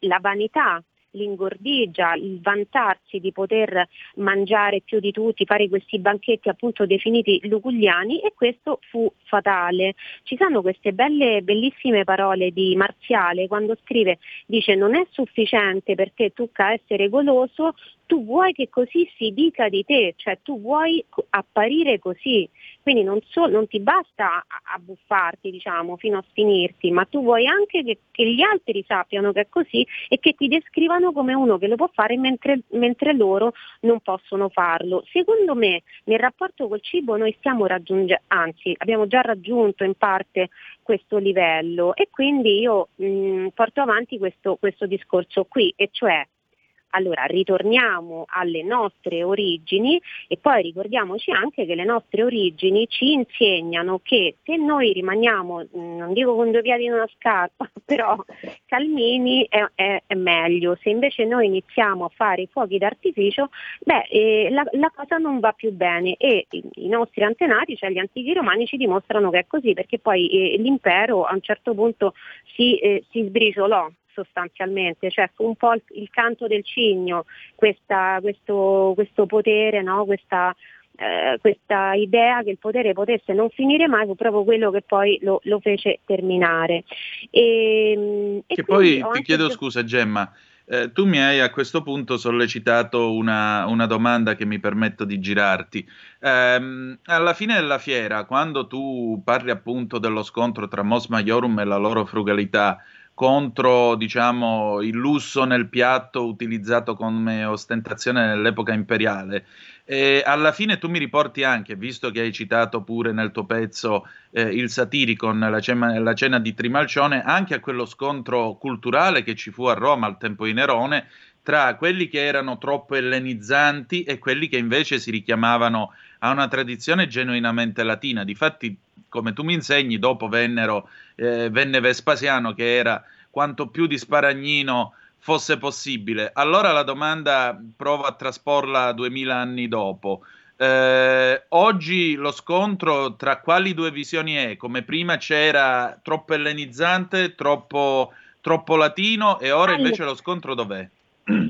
Speaker 10: la vanità l'ingordigia, il vantarsi di poter mangiare più di tutti, fare questi banchetti appunto definiti luculliani e questo fu fatale. Ci sono queste belle, bellissime parole di Marziale quando scrive, dice non è sufficiente per te tu essere goloso, tu vuoi che così si dica di te, cioè tu vuoi apparire così, quindi non, so- non ti basta abbuffarti diciamo fino a finirti, ma tu vuoi anche che, che gli altri sappiano che è così e che ti descrivano come uno che lo può fare mentre, mentre loro non possono farlo. Secondo me nel rapporto col cibo noi stiamo raggiungendo, anzi abbiamo già raggiunto in parte questo livello e quindi io mh, porto avanti questo, questo discorso qui, e cioè allora ritorniamo alle nostre origini e poi ricordiamoci anche che le nostre origini ci insegnano che se noi rimaniamo, mh, non dico con due piedi in una scarpa, però calmini è, è- è meglio. Se invece noi iniziamo a fare i fuochi d'artificio, beh, eh, la, la cosa non va più bene e i, i nostri antenati, cioè gli antichi romani, ci dimostrano che è così perché poi eh, l'impero a un certo punto si, eh, si sbriciolò sostanzialmente, cioè fu un po' il, il canto del cigno, questa- questo, questo potere, no? questa, eh, questa idea che il potere potesse non finire mai fu proprio quello che poi lo, lo fece terminare. E, e
Speaker 3: Che poi ti chiedo
Speaker 10: gio-
Speaker 3: scusa Gemma, Eh, tu mi hai a questo punto sollecitato una, una domanda che mi permetto di girarti. Eh, alla fine della fiera, quando tu parli appunto dello scontro tra Mos Maiorum e la loro frugalità contro, diciamo, il lusso nel piatto utilizzato come ostentazione nell'epoca imperiale, e alla fine tu mi riporti anche, visto che hai citato pure nel tuo pezzo eh, il Satiricon, la cena, la cena di Trimalcione, anche a quello scontro culturale che ci fu a Roma al tempo di Nerone tra quelli che erano troppo ellenizzanti e quelli che invece si richiamavano a una tradizione genuinamente latina. Difatti, come tu mi insegni, dopo vennero, eh, venne Vespasiano che era quanto più di Sparagnino fosse possibile. Allora la domanda provo a trasporla duemila anni dopo. Eh, oggi lo scontro tra quali due visioni è? Come prima c'era troppo ellenizzante, troppo, troppo latino e ora invece lo scontro dov'è?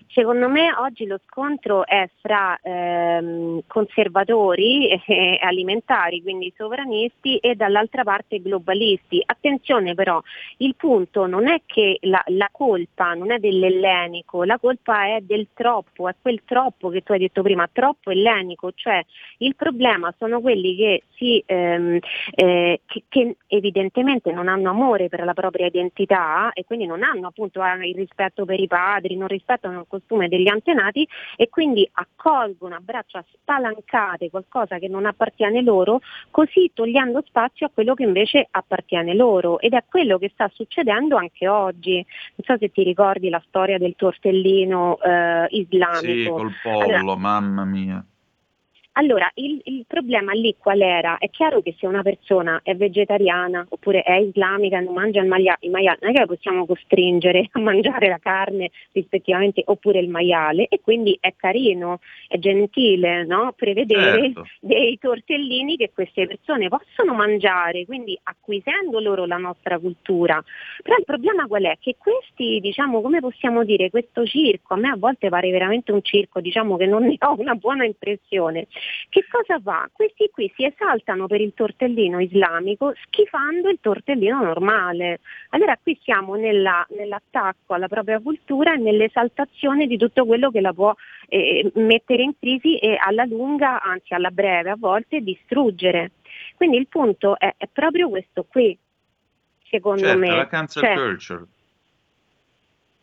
Speaker 10: Secondo me oggi lo scontro è fra ehm, conservatori eh, alimentari, quindi sovranisti, e dall'altra parte globalisti. Attenzione però, il punto non è che la, la, colpa non è dell'ellenico, la colpa è del troppo, è quel troppo che tu hai detto prima, troppo ellenico, cioè il problema sono quelli che, si, ehm, eh, che, che evidentemente non hanno amore per la propria identità e quindi non hanno appunto il rispetto per i padri, non rispettano rispettano il costume degli antenati e quindi accolgono a braccia spalancate qualcosa che non appartiene loro, così togliendo spazio a quello che invece appartiene loro. Ed è quello che sta succedendo anche oggi. Non so se ti ricordi la storia del tortellino eh, islamico.
Speaker 3: Sì, col pollo, allora, mamma mia.
Speaker 10: Allora, il, il, problema lì qual era? È chiaro che se una persona è vegetariana oppure è islamica e non mangia il, maia, il maiale, non è che la possiamo costringere a mangiare la carne rispettivamente oppure il maiale e quindi è carino, è gentile no? prevedere certo. dei tortellini che queste persone possono mangiare, quindi acquisendo loro la nostra cultura. Però il problema qual è? Che questi, diciamo, come possiamo dire, questo circo, a me a volte pare veramente un circo, diciamo che non ne ho una buona impressione che cosa fa? Questi qui si esaltano per il tortellino islamico schifando il tortellino normale. Allora qui siamo nella, nell'attacco alla propria cultura e nell'esaltazione di tutto quello che la può eh, mettere in crisi e alla lunga, anzi alla breve a volte, distruggere. Quindi il punto è, è proprio questo qui, secondo
Speaker 3: certo,
Speaker 10: me.
Speaker 3: La cancel cioè, culture.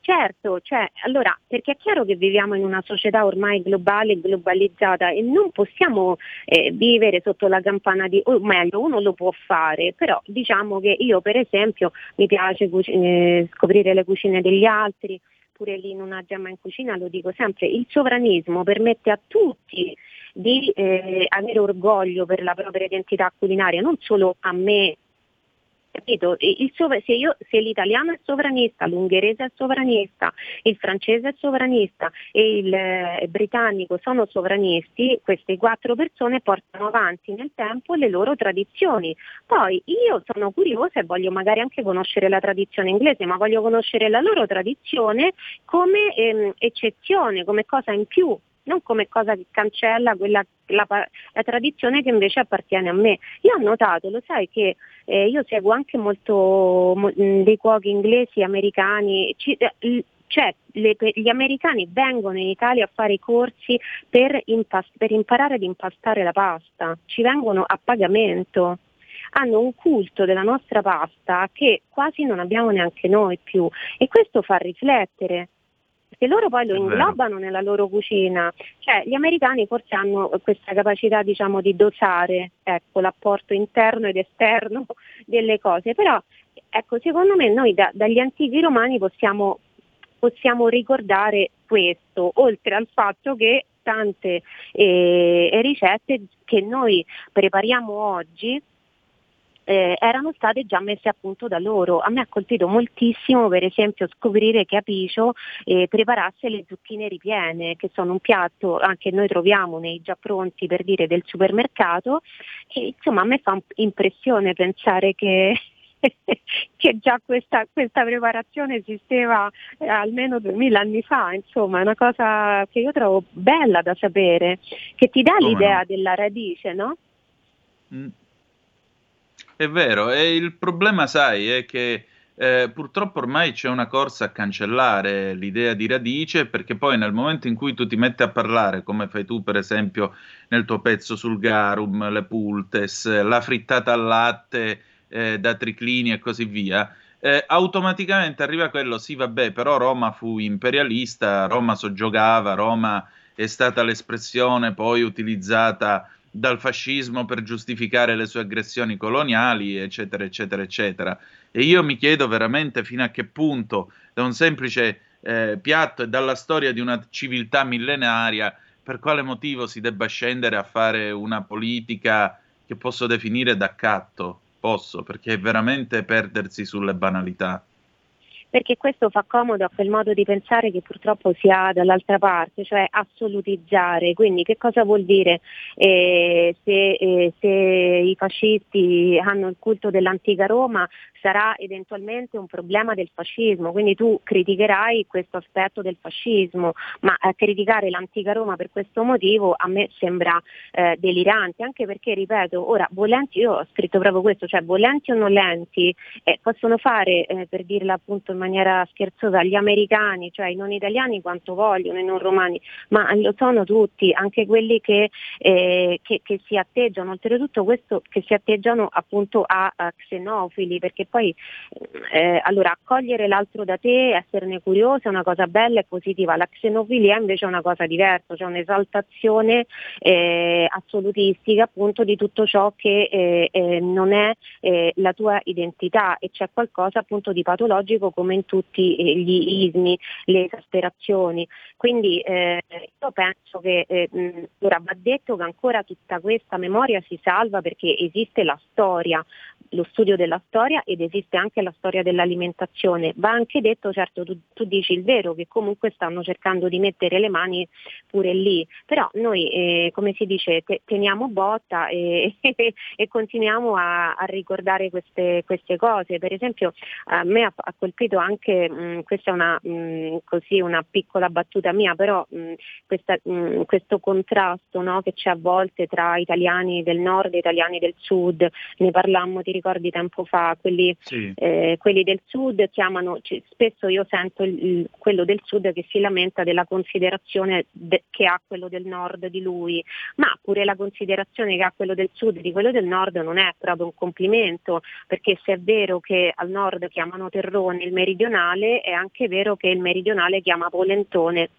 Speaker 10: Certo, cioè, allora, perché è chiaro che viviamo in una società ormai globale e globalizzata e non possiamo eh, vivere sotto la campana di, o meglio, uno lo può fare, però diciamo che io per esempio mi piace cucine, scoprire le cucine degli altri, pure lì in una gemma in cucina lo dico sempre, il sovranismo permette a tutti di eh, avere orgoglio per la propria identità culinaria, non solo a me Capito? se, io, se, l'italiano è sovranista, l'ungherese è sovranista, il francese è sovranista e il eh, britannico sono sovranisti, queste quattro persone portano avanti nel tempo le loro tradizioni. Poi io sono curiosa e voglio magari anche conoscere la tradizione inglese, ma voglio conoscere la loro tradizione come ehm, eccezione, come cosa in più non come cosa che cancella quella, la, la, tradizione che invece appartiene a me. Io ho notato, lo sai che eh, io seguo anche molto mo, dei cuochi inglesi, americani, ci, eh, cioè le, gli americani vengono in Italia a fare i corsi per, impas- per imparare ad impastare la pasta, ci vengono a pagamento hanno un culto della nostra pasta che quasi non abbiamo neanche noi più e questo fa riflettere perché loro poi lo inglobano nella loro cucina. Cioè, gli americani forse hanno questa capacità diciamo, di dosare ecco, l'apporto interno ed esterno delle cose, però ecco, secondo me noi da, dagli antichi romani possiamo, possiamo ricordare questo, oltre al fatto che tante eh, ricette che noi prepariamo oggi eh, erano state già messe a punto da loro. A me ha colpito moltissimo per esempio scoprire che Apicio eh, preparasse le zucchine ripiene, che sono un piatto anche noi troviamo nei già pronti per dire del supermercato e insomma a me fa impressione pensare che che già questa, questa, preparazione esisteva eh, almeno 2000 anni fa, insomma è una cosa che io trovo bella da sapere, che ti dà Come l'idea no? della radice, no?
Speaker 3: Mm. È vero, e il problema, sai, è che eh, purtroppo ormai c'è una corsa a cancellare l'idea di radice perché poi nel momento in cui tu ti metti a parlare, come fai tu per esempio nel tuo pezzo sul garum, le pultes, la frittata al latte eh, da triclini e così via, eh, automaticamente arriva quello, sì vabbè, però Roma fu imperialista, Roma soggiogava, Roma è stata l'espressione poi utilizzata dal fascismo per giustificare le sue aggressioni coloniali, eccetera, eccetera, eccetera. E io mi chiedo veramente fino a che punto, da un semplice eh, piatto e dalla storia di una civiltà millenaria, per quale motivo si debba scendere a fare una politica che posso definire d'accatto? Posso, perché è veramente perdersi sulle banalità
Speaker 10: perché questo fa comodo a quel modo di pensare che purtroppo si ha dall'altra parte, cioè assolutizzare. Quindi che cosa vuol dire eh, se, eh, se, i fascisti hanno il culto dell'antica Roma sarà eventualmente un problema del fascismo, quindi tu criticherai questo aspetto del fascismo, ma eh, criticare l'antica Roma per questo motivo a me sembra eh, delirante, anche perché, ripeto, ora volenti, io ho scritto proprio questo, cioè volenti o non lenti, eh, possono fare, eh, per dirla appunto in maniera scherzosa, gli americani, cioè i non italiani quanto vogliono, i non romani, ma lo sono tutti, anche quelli che, eh, che, che si atteggiano, oltretutto questo che si atteggiano appunto a, a xenofili, perché poi eh, allora accogliere l'altro da te, esserne curioso è una cosa bella e positiva, la xenofilia invece è una cosa diversa, cioè un'esaltazione eh, assolutistica appunto di tutto ciò che eh, eh non è eh, la tua identità e c'è qualcosa appunto di patologico come in tutti eh, gli ismi, le esasperazioni. Quindi io penso che mh, ora va detto che ancora tutta questa memoria si salva perché esiste la storia, lo studio della storia ed esiste anche la storia dell'alimentazione. Va anche detto, certo tu, tu, dici il vero, che comunque stanno cercando di mettere le mani pure lì, però noi eh, come si dice te, teniamo botta e, e continuiamo a, a ricordare queste, queste, cose. Per esempio a me ha, ha colpito anche, mh, mm, questa è una, mh, mm, così, una, piccola battuta mia, però mh, mm, questa, questo contrasto no, che c'è a volte tra italiani del nord e italiani del sud, ne parlammo, ti ricordi tempo fa, quelli, sì. eh, quelli del sud chiamano, spesso io sento il, quello del sud che si lamenta della considerazione de, che ha quello del nord di lui, ma pure la considerazione che ha quello del sud di quello del nord non è proprio un complimento, perché se è vero che al nord chiamano terrone il meridionale, è anche vero che il meridionale chiama polentone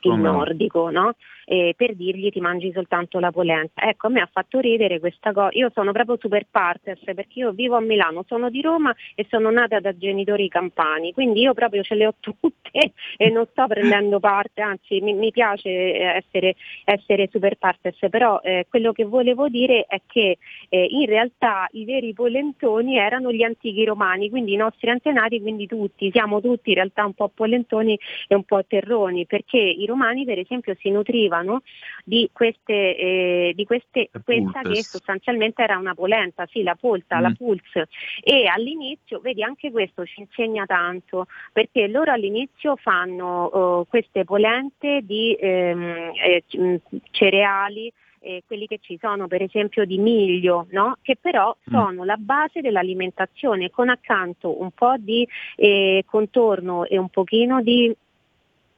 Speaker 10: il nordico, no? Eh, per dirgli ti mangi soltanto la polenta. Ecco, a me ha fatto ridere questa cosa. Io sono proprio super partes perché io vivo a Milano, sono di Roma e sono nata da genitori campani, quindi io proprio ce le ho tutte e non sto prendendo parte, anzi mi, mi piace essere, essere, super partes, però eh, quello che volevo dire è che eh, in realtà i veri polentoni erano gli antichi romani, quindi i nostri antenati, quindi tutti, siamo tutti in realtà un po' polentoni e un po' terroni, perché i romani per esempio si nutrivano parlavano di queste, eh, di queste questa che sostanzialmente era una polenta, sì, la polta, mm. la pulse. E all'inizio, vedi, anche questo ci insegna tanto, perché loro all'inizio fanno uh, queste polente di ehm, eh, cereali, eh, quelli che ci sono per esempio di miglio, no? che però mm. sono mm. la base dell'alimentazione con accanto un po' di eh, contorno e un pochino di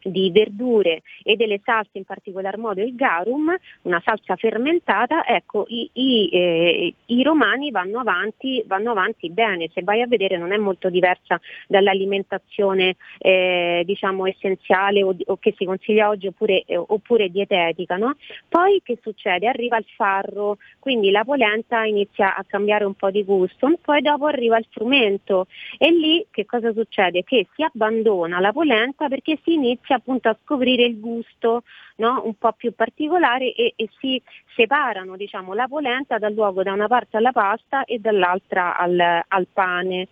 Speaker 10: di verdure e delle salse, in particolar modo il garum, una salsa fermentata, ecco i, i, eh, i romani vanno avanti, vanno avanti, bene, se vai a vedere non è molto diversa dall'alimentazione eh, diciamo essenziale o, o, che si consiglia oggi oppure, eh, oppure dietetica. No? Poi che succede? Arriva il farro, quindi la polenta inizia a cambiare un po' di gusto, poi dopo arriva il frumento e lì che cosa succede? Che si abbandona la polenta perché si inizia appunto a scoprire il gusto no? un po' più particolare e, e si separano diciamo, la polenta dal luogo da una parte alla pasta e dall'altra al, al pane.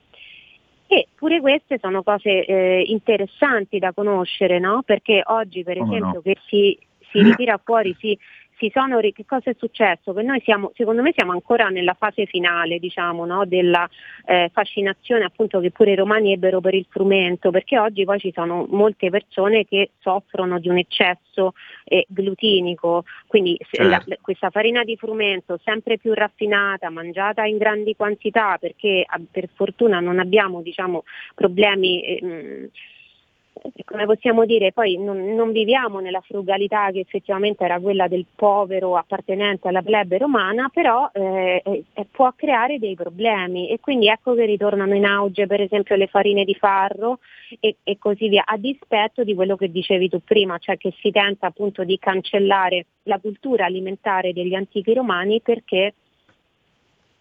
Speaker 10: E pure queste sono cose eh, interessanti da conoscere, no? perché oggi per esempio no? che si, si ritira fuori, si sono, che cosa è successo? Che noi siamo, secondo me siamo ancora nella fase finale diciamo, no? della eh, fascinazione appunto che pure i romani ebbero per il frumento, perché oggi poi ci sono molte persone che soffrono di un eccesso eh, glutinico, quindi certo. la, questa farina di frumento sempre più raffinata, mangiata in grandi quantità, perché per fortuna non abbiamo diciamo, problemi eh, come possiamo dire, poi non, non, viviamo nella frugalità che effettivamente era quella del povero appartenente alla plebe romana, però eh, eh, può creare dei problemi. E quindi ecco che ritornano in auge per esempio le farine di farro e, e così via, a dispetto di quello che dicevi tu prima, cioè che si tenta appunto di cancellare la cultura alimentare degli antichi romani perché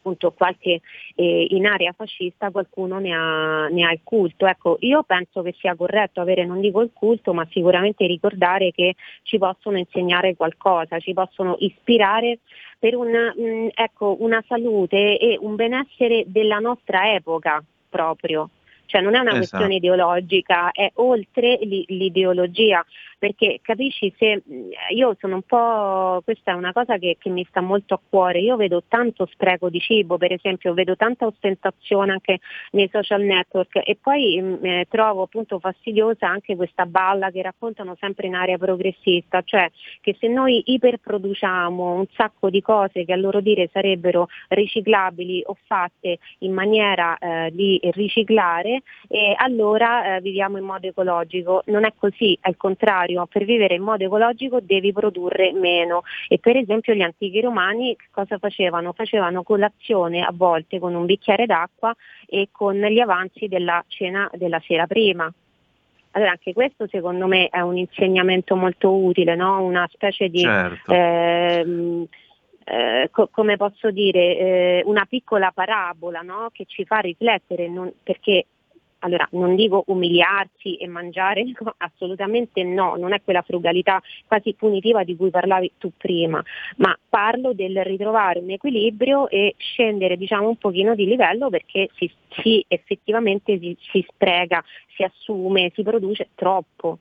Speaker 10: appunto qualche eh, in area fascista qualcuno ne ha, ne ha, il culto. Ecco, io penso che sia corretto avere, non dico il culto, ma sicuramente ricordare che ci possono insegnare qualcosa, ci possono ispirare per una, mh, mm, ecco, una salute e un benessere della nostra epoca proprio cioè non è una esatto. questione ideologica, è oltre l'ideologia, perché capisci se io sono un po', questa è una cosa che, che, mi sta molto a cuore, io vedo tanto spreco di cibo, per esempio, vedo tanta ostentazione anche nei social network e poi mm, eh, trovo appunto fastidiosa anche questa balla che raccontano sempre in area progressista, cioè che se noi iperproduciamo un sacco di cose che a loro dire sarebbero riciclabili o fatte in maniera eh, di riciclare, eh, allora viviamo in modo ecologico. Non è così, al contrario contrario, per vivere in modo ecologico devi produrre meno e per esempio gli antichi romani cosa facevano? Facevano colazione a volte con un bicchiere d'acqua e con gli avanzi della cena della sera prima. Allora anche questo secondo me è un insegnamento molto utile, no? una specie di... Certo. Ehm, eh, co- come posso dire, eh, una piccola parabola no? che ci fa riflettere, non, perché allora, non dico umiliarsi e mangiare, assolutamente no, non è quella frugalità quasi punitiva di cui parlavi tu prima, ma parlo del ritrovare un equilibrio e scendere diciamo un pochino di livello perché si, si effettivamente si, si spreca, si assume, si produce troppo.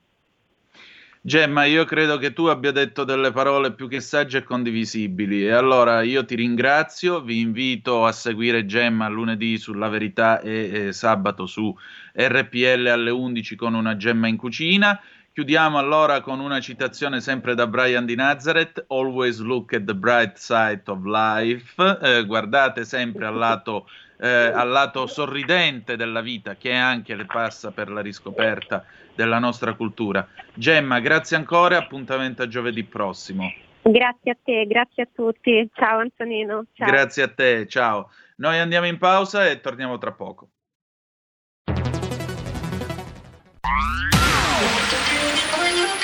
Speaker 3: Gemma, io credo che tu abbia detto delle parole più che sagge e condivisibili e allora io ti ringrazio, vi invito a seguire Gemma lunedì sulla verità e, e sabato su RPL alle 11 con una Gemma in cucina. Chiudiamo allora con una citazione sempre da Brian di Nazareth, Always look at the bright side of life, eh, guardate sempre al lato eh, al lato sorridente della vita che anche le passa per la riscoperta della nostra cultura. Gemma, grazie ancora appuntamento a giovedì prossimo.
Speaker 10: Grazie a te, grazie a tutti. Ciao Antonino. Ciao.
Speaker 3: Grazie a te, ciao. Noi andiamo in pausa e torniamo tra poco.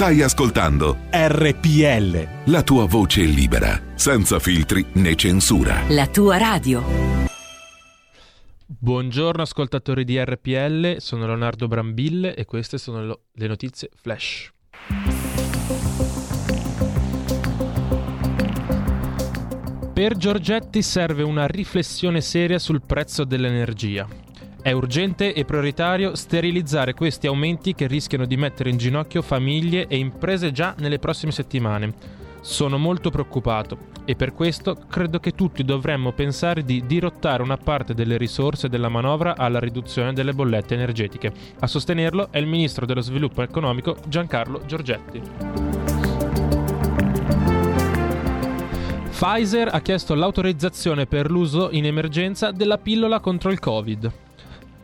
Speaker 6: Stai ascoltando
Speaker 1: RPL.
Speaker 6: La tua voce libera, senza filtri né censura.
Speaker 12: La tua radio.
Speaker 13: Buongiorno ascoltatori di RPL, sono Leonardo Brambille e queste sono lo- le notizie flash. Per Giorgetti serve una riflessione seria sul prezzo dell'energia. È urgente e prioritario sterilizzare questi aumenti che rischiano di mettere in ginocchio famiglie e imprese già nelle prossime settimane. Sono molto preoccupato e per questo credo che tutti dovremmo pensare di dirottare una parte delle risorse della manovra alla riduzione delle bollette energetiche. A sostenerlo è il ministro dello sviluppo economico Giancarlo Giorgetti. Pfizer ha chiesto l'autorizzazione per l'uso in emergenza della pillola contro il Covid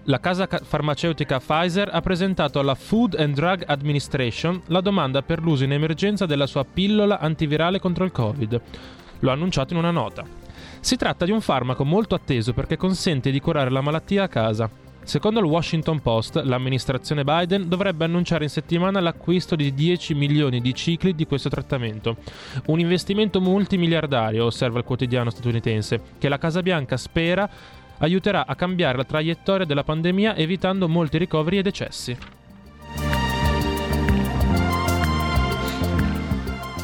Speaker 13: la casa farmaceutica Pfizer ha presentato alla Food and Drug Administration la domanda per l'uso in emergenza della sua pillola antivirale contro il Covid. Lo ha annunciato in una nota. Si tratta di un farmaco molto atteso perché consente di curare la malattia a casa. Secondo il Washington Post, l'amministrazione Biden dovrebbe annunciare in settimana l'acquisto di 10 milioni di cicli di questo trattamento. Un investimento multimiliardario, osserva il quotidiano statunitense, che la Casa Bianca spera aiuterà a cambiare la traiettoria della pandemia evitando molti ricoveri e decessi.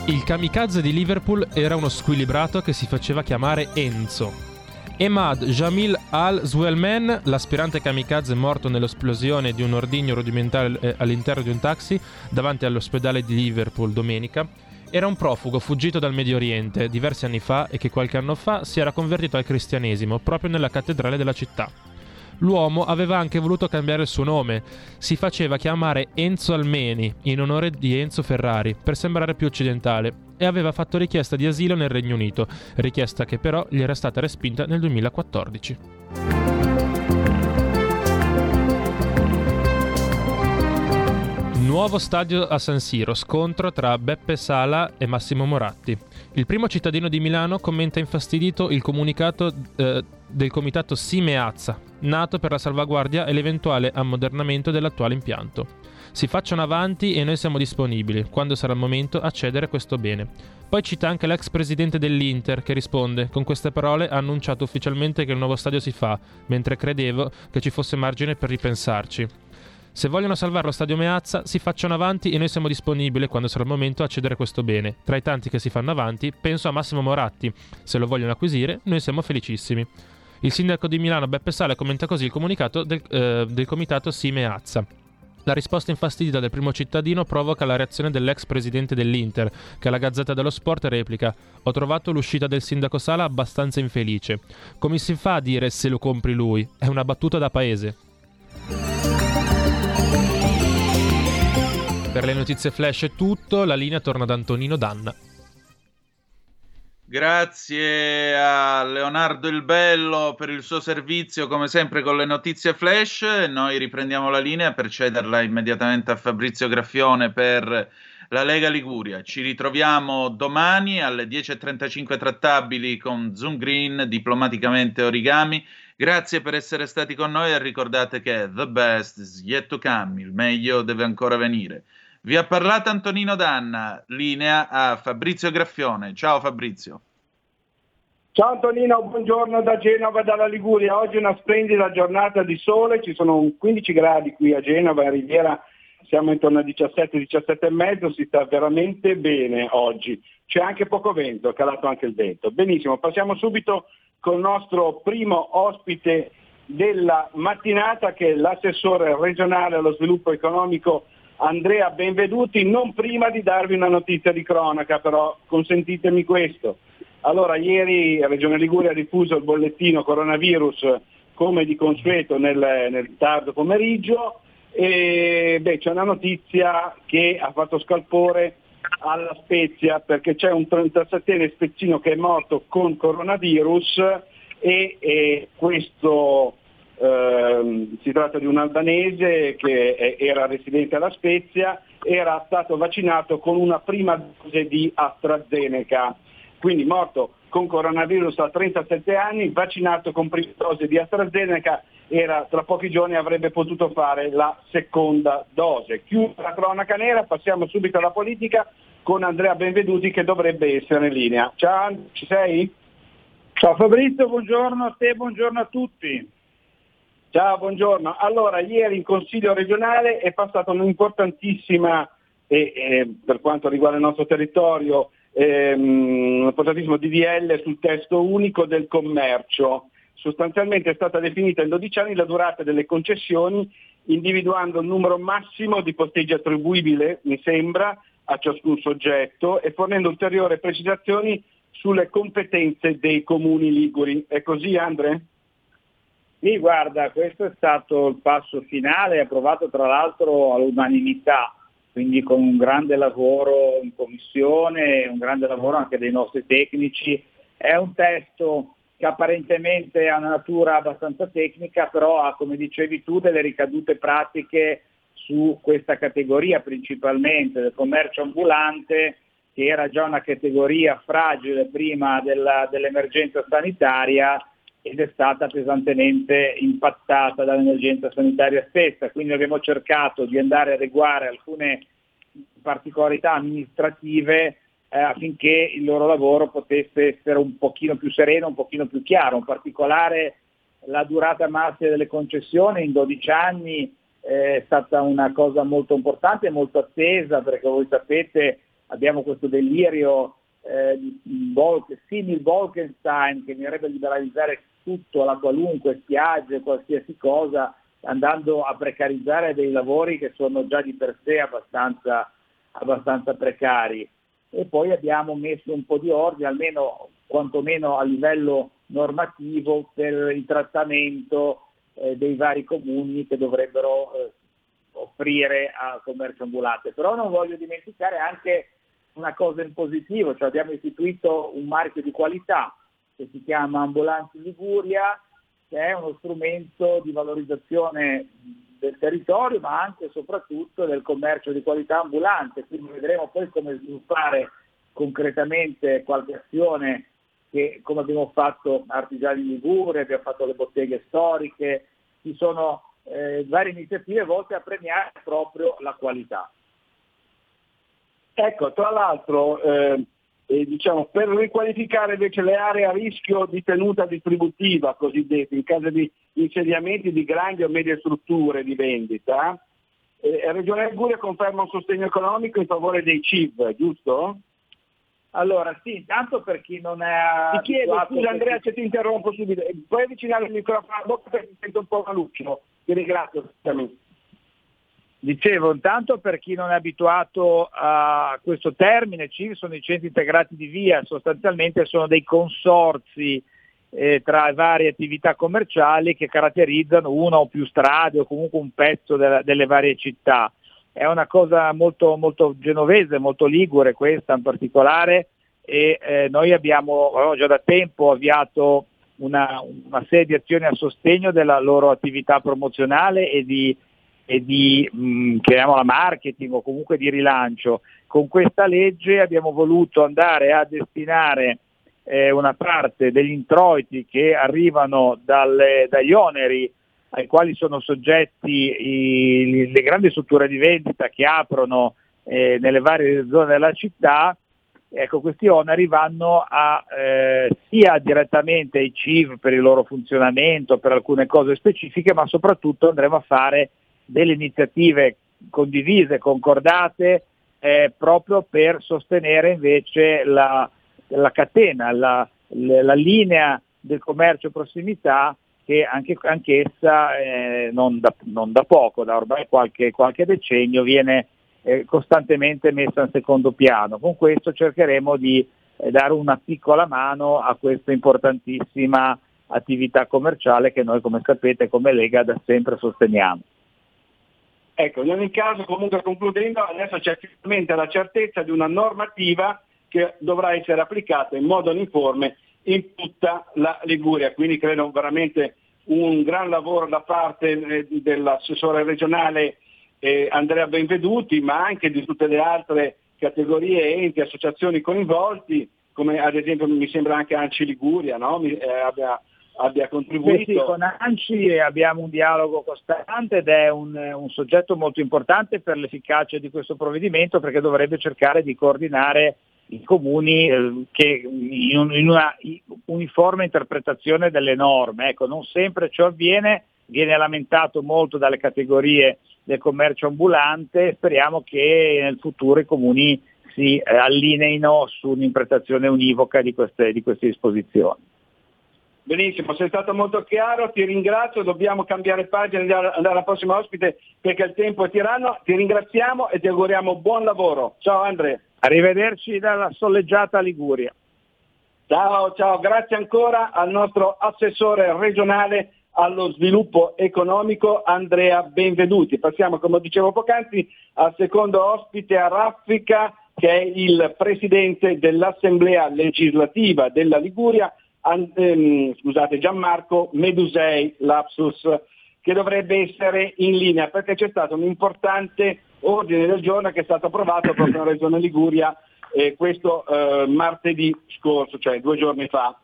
Speaker 13: Il kamikaze di Liverpool era uno squilibrato che si faceva chiamare Enzo. Emad Jamil al-Zwelman, l'aspirante kamikaze morto nell'esplosione di un ordigno rudimentale eh, all'interno di un taxi davanti all'ospedale di Liverpool domenica, era un profugo fuggito dal Medio Oriente diversi anni fa e che qualche anno fa si era convertito al cristianesimo proprio nella cattedrale della città. L'uomo aveva anche voluto cambiare il suo nome, si faceva chiamare Enzo Almeni in onore di Enzo Ferrari per sembrare più occidentale e aveva fatto richiesta di asilo nel Regno Unito, richiesta che però gli era stata respinta nel 2014. Nuovo stadio a San Siro, scontro tra Beppe Sala e Massimo Moratti. Il primo cittadino di Milano commenta infastidito il comunicato eh, del comitato Simeazza, nato per la salvaguardia e l'eventuale ammodernamento dell'attuale impianto. Si facciano avanti e noi siamo disponibili, quando sarà il momento, a cedere questo bene. Poi cita anche l'ex presidente dell'Inter che risponde: Con queste parole ha annunciato ufficialmente che il nuovo stadio si fa, mentre credevo che ci fosse margine per ripensarci. Se vogliono salvare lo stadio Meazza, si facciano avanti e noi siamo disponibili quando sarà il momento a cedere questo bene. Tra i tanti che si fanno avanti, penso a Massimo Moratti. Se lo vogliono acquisire, noi siamo felicissimi. Il sindaco di Milano Beppe Sale commenta così il comunicato del, eh, del comitato Simeazza. La risposta infastidita del primo cittadino provoca la reazione dell'ex presidente dell'Inter, che alla Gazzetta dello Sport replica: Ho trovato l'uscita del sindaco Sala abbastanza infelice. Come si fa a dire se lo compri lui? È una battuta da paese. Per le notizie flash è tutto, la linea torna ad Antonino Danna.
Speaker 3: Grazie a Leonardo il Bello per il suo servizio, come sempre con le notizie flash. Noi riprendiamo la linea per cederla immediatamente a Fabrizio Graffione per la Lega Liguria. Ci ritroviamo domani alle 10.35 trattabili con Zoom Green, diplomaticamente origami. Grazie per essere stati con noi e ricordate che the best is yet to come, il meglio deve ancora venire. Vi ha parlato Antonino Danna, linea a Fabrizio Graffione. Ciao Fabrizio.
Speaker 14: Ciao Antonino, buongiorno da Genova dalla Liguria. Oggi è una splendida giornata di sole, ci sono 15 gradi qui a Genova, in Riviera siamo intorno a 17-17 e mezzo, si sta veramente bene oggi. C'è anche poco vento, è calato anche il vento. Benissimo, passiamo subito col nostro primo ospite della mattinata che è l'assessore regionale allo sviluppo economico Andrea Benveduti, non prima di darvi una notizia di cronaca, però consentitemi questo. Allora, ieri Regione Liguria ha diffuso il bollettino coronavirus come di consueto nel, nel tardo pomeriggio e beh, c'è una notizia che ha fatto scalpore alla Spezia perché c'è un 37enne spezzino che è morto con coronavirus e, e questo Ehm, si tratta di un albanese che era residente alla Spezia, era stato vaccinato con una prima dose di AstraZeneca, quindi morto con coronavirus a 37 anni, vaccinato con prima dose di AstraZeneca, era, tra pochi giorni avrebbe potuto fare la seconda dose. Chiusa la cronaca nera, passiamo subito alla politica con Andrea Benveduti che dovrebbe essere in linea. Ciao, ci sei?
Speaker 15: Ciao Fabrizio, buongiorno a te, buongiorno a tutti.
Speaker 14: Ciao, buongiorno. Allora, ieri in Consiglio regionale è passata un'importantissima, eh, eh, per quanto riguarda il nostro territorio, ehm, importantissimo DDL sul testo unico del commercio. Sostanzialmente è stata definita in 12 anni la durata delle concessioni, individuando il numero massimo di posteggi attribuibile, mi sembra, a ciascun soggetto e fornendo ulteriori precisazioni sulle competenze dei comuni liguri. È così, Andre?
Speaker 15: Sì, guarda, questo è stato il passo finale, approvato tra l'altro all'unanimità, quindi con un grande lavoro in commissione, un grande lavoro anche dei nostri tecnici. È un testo che apparentemente ha una natura abbastanza tecnica, però ha, come dicevi tu, delle ricadute pratiche su questa categoria principalmente del commercio ambulante, che era già una categoria fragile prima della, dell'emergenza sanitaria ed è stata pesantemente impattata dall'emergenza sanitaria stessa, quindi abbiamo cercato di andare a adeguare alcune particolarità amministrative eh, affinché il loro lavoro potesse essere un pochino più sereno, un pochino più chiaro, in particolare la durata massima delle concessioni in 12 anni eh, è stata una cosa molto importante e molto attesa perché voi sapete abbiamo questo delirio eh, di Bolk, simil Bolkenstein che a liberalizzare tutto, la qualunque, spiagge, qualsiasi cosa, andando a precarizzare dei lavori che sono già di per sé abbastanza, abbastanza precari. E poi abbiamo messo un po' di ordine, almeno quantomeno a livello normativo, per il trattamento eh, dei vari comuni che dovrebbero eh, offrire al commercio ambulante. Però non voglio dimenticare anche una cosa in positivo, cioè abbiamo istituito un marchio di qualità che si chiama Ambulanti Liguria, che è uno strumento di valorizzazione del territorio ma anche e soprattutto del commercio di qualità ambulante, quindi vedremo poi come sviluppare concretamente qualche azione che come abbiamo fatto Artigiani Liguria, abbiamo fatto le botteghe storiche, ci sono eh, varie iniziative volte a premiare proprio la qualità.
Speaker 14: Ecco, tra l'altro, eh, eh, diciamo, per riqualificare invece le aree a rischio di tenuta distributiva, cosiddette, in caso di insediamenti di grandi o medie strutture di vendita, eh, Regione Liguria conferma un sostegno economico in favore dei CIV, giusto?
Speaker 15: Allora, sì, intanto per chi non è...
Speaker 14: Ti chiedo, scusa Andrea, se ti interrompo subito, puoi avvicinare il microfono alla bocca perché sento un po' maluccio. Ti ringrazio.
Speaker 15: Dicevo, intanto per chi non è abituato a questo termine, CIV sono i centri integrati di via, sostanzialmente sono dei consorzi eh, tra varie attività commerciali che caratterizzano una o più strade o comunque un pezzo della, delle varie città. È una cosa molto, molto genovese, molto ligure questa in particolare e eh, noi abbiamo, abbiamo, già da tempo avviato una, una, serie di azioni a sostegno della loro attività promozionale e di, e di mh, chiamiamola marketing o comunque di rilancio. Con questa legge abbiamo voluto andare a destinare eh, una parte degli introiti che arrivano dalle, dagli oneri ai quali sono soggetti i, le grandi strutture di vendita che aprono eh, nelle varie zone della città, ecco, questi oneri vanno a, eh, sia direttamente ai CIV per il loro funzionamento, per alcune cose specifiche, ma soprattutto andremo a fare delle iniziative condivise, concordate, eh, proprio per sostenere invece la, la catena, la, la linea del commercio prossimità che anche, anch'essa eh, non, da, non, da, poco, da ormai qualche, qualche decennio, viene eh, costantemente messa in secondo piano. Con questo cercheremo di eh, dare una piccola mano a questa importantissima attività commerciale che noi, come sapete, come Lega da sempre sosteniamo.
Speaker 14: Ecco, in ogni caso, comunque concludendo, adesso c'è finalmente la certezza di una normativa che dovrà essere applicata in modo uniforme in tutta la Liguria. Quindi credo veramente un gran lavoro da parte eh, dell'assessore regionale eh, Andrea Benveduti, ma anche di tutte le altre categorie, enti, associazioni coinvolti, come ad esempio mi sembra anche Anci Liguria no? mi, eh, abbia, abbia, contribuito.
Speaker 15: Sì, sì, con Anci abbiamo un dialogo costante ed è un, un soggetto molto importante per l'efficacia di questo provvedimento perché dovrebbe cercare di coordinare i comuni eh, che in, una uniforme interpretazione delle norme. Ecco, non sempre ciò avviene, viene lamentato molto dalle categorie del commercio ambulante, speriamo che nel futuro i comuni si eh, allineino su un'interpretazione univoca di queste, di queste disposizioni.
Speaker 14: Benissimo, sei stato molto chiaro, ti ringrazio, dobbiamo cambiare pagina e andare alla prossima ospite perché il tempo è tiranno, ti ringraziamo e ti auguriamo buon lavoro. Ciao Andrea.
Speaker 15: Arrivederci dalla soleggiata Liguria.
Speaker 14: Ciao, ciao, grazie ancora al nostro assessore regionale allo sviluppo economico Andrea Benvenuti. Passiamo, come dicevo poc'anzi, al secondo ospite a Raffica che è il presidente dell'Assemblea legislativa della Liguria, ehm, scusate, Gianmarco Medusei Lapsus, che dovrebbe essere in linea perché c'è stato un importante ordine del giorno che è stato approvato proprio nella Regione Liguria eh, questo eh, martedì scorso, cioè due giorni fa.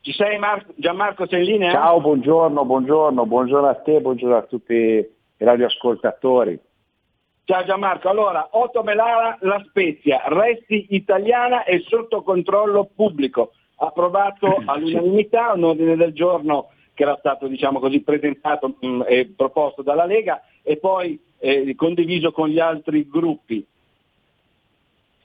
Speaker 14: Ci sei Mar- Gianmarco, sei in linea?
Speaker 16: Ciao, buongiorno, buongiorno, buongiorno a te, buongiorno a tutti i radioascoltatori.
Speaker 14: Ciao Gianmarco, allora Otto Melara La Spezia, resti italiana e sotto controllo pubblico. Approvato all'unanimità un ordine del giorno che era stato diciamo così, presentato mh, e proposto dalla Lega e poi eh, condiviso con gli altri gruppi.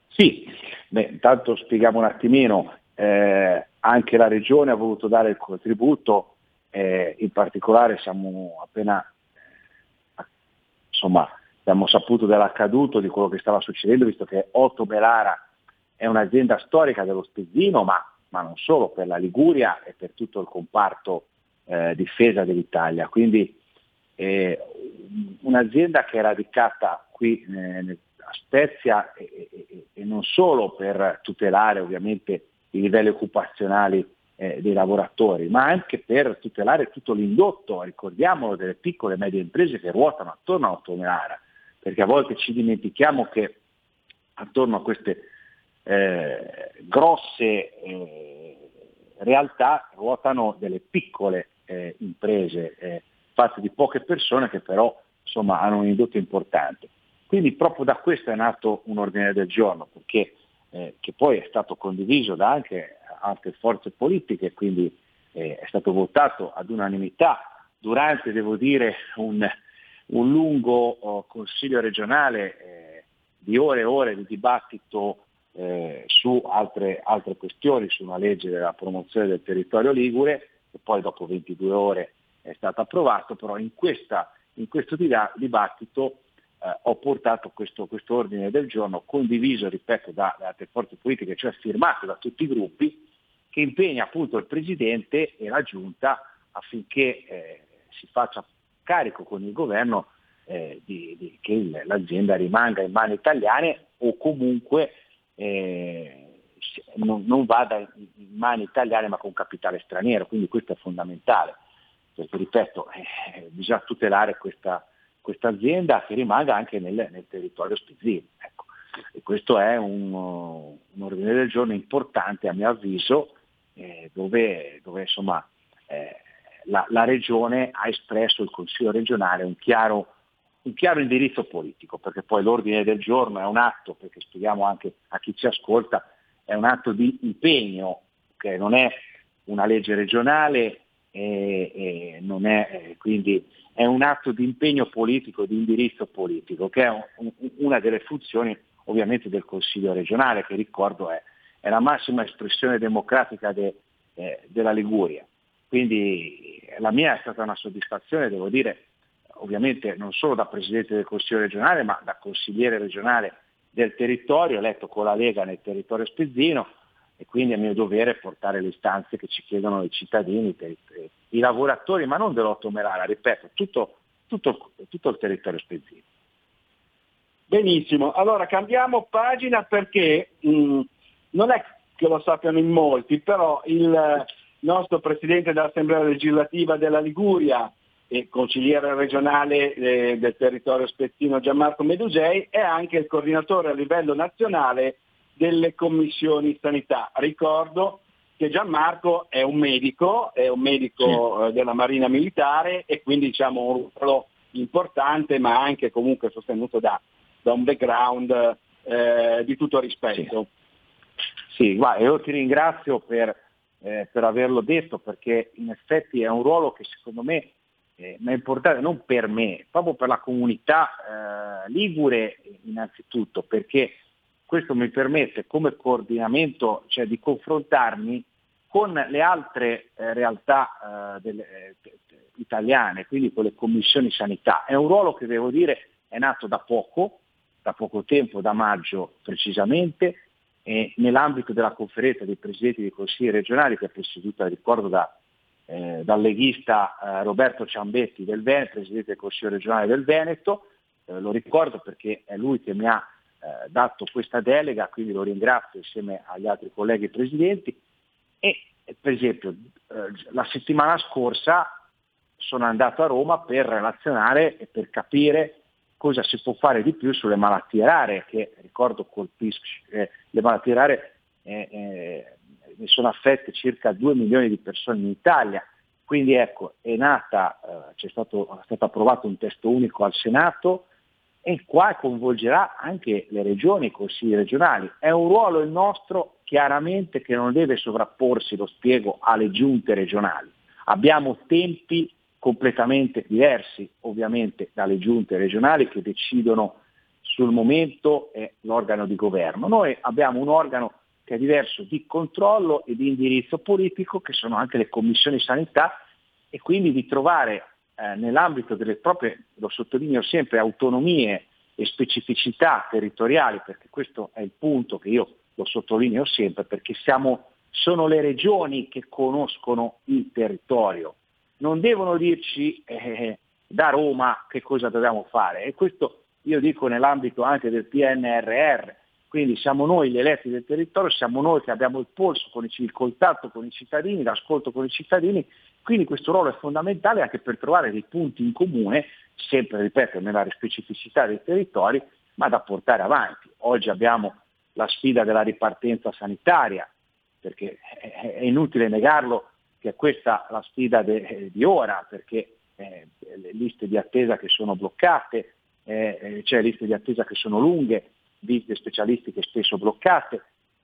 Speaker 16: Sì, beh, intanto spieghiamo un attimino, eh, anche la Regione ha voluto dare il contributo, eh, in particolare siamo appena, insomma, abbiamo saputo dell'accaduto, di quello che stava succedendo, visto che Otto Melara è un'azienda storica dello Spezzino, ma, ma non solo, per la Liguria e per tutto il comparto eh, difesa dell'Italia. Quindi eh, un'azienda che è radicata qui eh, a Spezia e, e, e, non solo per tutelare ovviamente i livelli occupazionali eh, dei lavoratori, ma anche per tutelare tutto l'indotto, ricordiamolo, delle piccole e medie imprese che ruotano attorno a Ottomelara, perché a volte ci dimentichiamo che attorno a queste eh, grosse eh, realtà ruotano delle piccole eh, imprese eh, fatte di poche persone che però insomma, hanno un indotto importante. Quindi proprio da questo è nato un ordine del giorno, perché, eh, che poi è stato condiviso da anche altre forze politiche, quindi eh, è stato votato ad unanimità durante, devo dire, un, un lungo oh, consiglio regionale di ore e ore di dibattito eh, su altre, altre questioni, su una legge della promozione del territorio ligure che poi dopo 22 ore è stato approvato, però in, questa, in questo dibattito eh, ho portato questo, questo, ordine del giorno condiviso, ripeto, da, da, altre forze politiche, cioè firmato da tutti i gruppi, che impegna appunto il Presidente e la Giunta affinché eh, si faccia carico con il governo eh, di, di, che l'azienda rimanga in mani italiane o comunque eh, non, non vada in mani italiane ma con capitale straniero, quindi questo è fondamentale, perché ripeto, eh, bisogna tutelare questa, questa, azienda che rimanga anche nel, nel territorio spizzino. Ecco. E questo è un, un, ordine del giorno importante a mio avviso, eh, dove, dove insomma, eh, la, la, Regione ha espresso, il Consiglio regionale, un chiaro, un chiaro indirizzo politico, perché poi l'ordine del giorno è un atto, perché spieghiamo anche a chi ci ascolta, è un atto di impegno, che non è una legge regionale, e, e non è, eh, quindi è un atto di impegno politico, di indirizzo politico, che è un, una delle funzioni ovviamente del Consiglio regionale, che ricordo è, è la massima espressione democratica de, eh, della Liguria. Quindi la mia è stata una soddisfazione, devo dire, ovviamente non solo da Presidente del Consiglio regionale, ma da consigliere regionale del territorio, eletto con la Lega nel territorio spezzino e quindi è mio dovere portare le istanze che ci chiedono i cittadini, i lavoratori, ma non dell'Otto Merara, ripeto, tutto, tutto, tutto il territorio spezzino.
Speaker 14: Benissimo, allora cambiamo pagina perché mh, mm, non è che lo sappiano in molti, però il nostro Presidente dell'Assemblea legislativa della Liguria, e consigliere regionale eh, del territorio spezzino Gianmarco Medusei, è anche il coordinatore a livello nazionale delle commissioni sanità. Ricordo che Gianmarco è un medico, è un medico sì. eh, della Marina Militare e quindi diciamo un ruolo importante ma anche comunque sostenuto da, da un background eh, di tutto rispetto.
Speaker 16: Sì, sì guarda, io ti ringrazio per, eh, per averlo detto perché in effetti è un ruolo che secondo me eh, ma è importante non per me, proprio per la comunità eh, ligure innanzitutto, perché questo mi permette come coordinamento cioè, di confrontarmi con le altre eh, realtà eh, delle, eh, italiane, quindi con le commissioni sanità. È un ruolo che devo dire è nato da poco, da poco tempo, da maggio precisamente, nell'ambito della conferenza dei presidenti dei consigli regionali che è presieduta, ricordo, da eh, dal leghista eh, Roberto Ciambetti del Veneto, presidente del Consiglio regionale del Veneto, eh, lo ricordo perché è lui che mi ha eh, dato questa delega, quindi lo ringrazio insieme agli altri colleghi presidenti. E per esempio eh, la settimana scorsa sono andato a Roma per relazionare e per capire cosa si può fare di più sulle malattie rare che ricordo colpiscono, eh, le malattie rare ne sono affette circa 2 milioni di persone in Italia, quindi ecco, è nata, eh, stato, è stato approvato un testo unico al Senato e qua coinvolgerà anche le regioni, i consigli regionali. È un ruolo il nostro chiaramente che non deve sovrapporsi, lo spiego, alle giunte regionali. Abbiamo tempi completamente diversi ovviamente dalle giunte regionali che decidono sul momento è l'organo di governo. Noi abbiamo un organo che è diverso di controllo e di indirizzo politico, che sono anche le commissioni sanità, e quindi di trovare eh, nell'ambito delle proprie, lo sottolineo sempre, autonomie e specificità territoriali, perché questo è il punto che io lo sottolineo sempre, perché siamo, sono le regioni che conoscono il territorio, non devono dirci eh, da Roma che cosa dobbiamo fare. E questo io dico nell'ambito anche del PNRR, quindi siamo noi gli eletti del territorio, siamo noi che abbiamo il polso, con il, il contatto con i cittadini, l'ascolto con i cittadini, quindi questo ruolo è fondamentale anche per trovare dei punti in comune, sempre ripeto nella specificità dei territori, ma da portare avanti. Oggi abbiamo la sfida della ripartenza sanitaria, perché è inutile negarlo che è questa la sfida de, di ora, perché eh, le liste di attesa che sono bloccate, eh, eh c'è liste di attesa che sono lunghe, visite specialistiche spesso bloccate,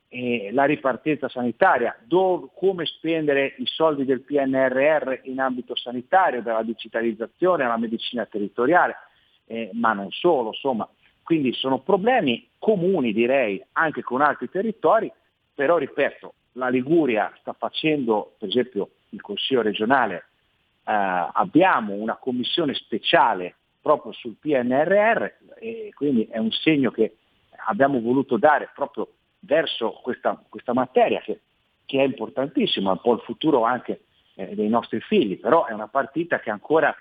Speaker 16: eh, la ripartenza sanitaria, dove, come spendere i soldi del PNRR in ambito sanitario, dalla digitalizzazione alla medicina territoriale, eh, ma non solo, insomma. Quindi sono problemi comuni direi anche con altri territori, però ripeto, la Liguria sta facendo, per esempio il Consiglio regionale, eh, abbiamo una commissione speciale proprio sul PNRR e quindi è un segno che abbiamo voluto dare proprio verso questa, questa materia che, che, è importantissima, un po' il futuro anche eh, dei nostri figli, però è una partita che ancora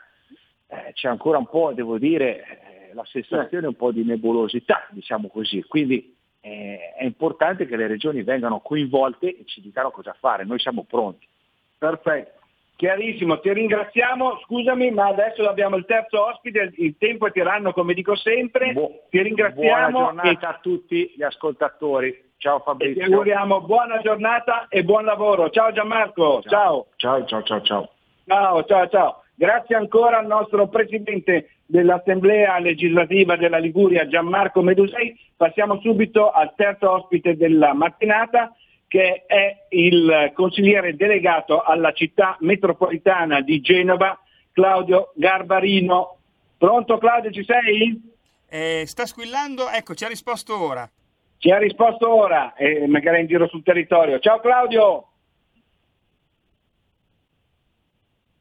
Speaker 16: eh, c'è ancora un po', devo dire, eh, la sensazione un po' di nebulosità, diciamo così. Quindi eh, è importante che le regioni vengano coinvolte e ci dicano cosa fare, noi siamo pronti.
Speaker 14: Perfetto, chiarissimo, ti ringraziamo, scusami ma adesso abbiamo il terzo ospite, il tempo è tiranno come dico sempre, Bu- ti ringraziamo.
Speaker 16: Buona giornata e... a tutti gli ascoltatori. Ciao Fabrizio.
Speaker 14: Ti auguriamo buona giornata e buon lavoro. Ciao Gianmarco.
Speaker 16: Ciao. Ciao, ciao, ciao, ciao.
Speaker 14: Ciao, ciao, ciao. Grazie ancora al nostro Presidente dell'Assemblea legislativa della Liguria, Gianmarco Medusei. Passiamo subito al terzo ospite della mattinata, che è il consigliere delegato alla città metropolitana di Genova, Claudio Garbarino. Pronto Claudio, ci sei?
Speaker 17: Eh, sta squillando, ecco, ci ha risposto ora.
Speaker 14: Ci ha risposto ora, eh, magari in giro sul territorio. Ciao Claudio!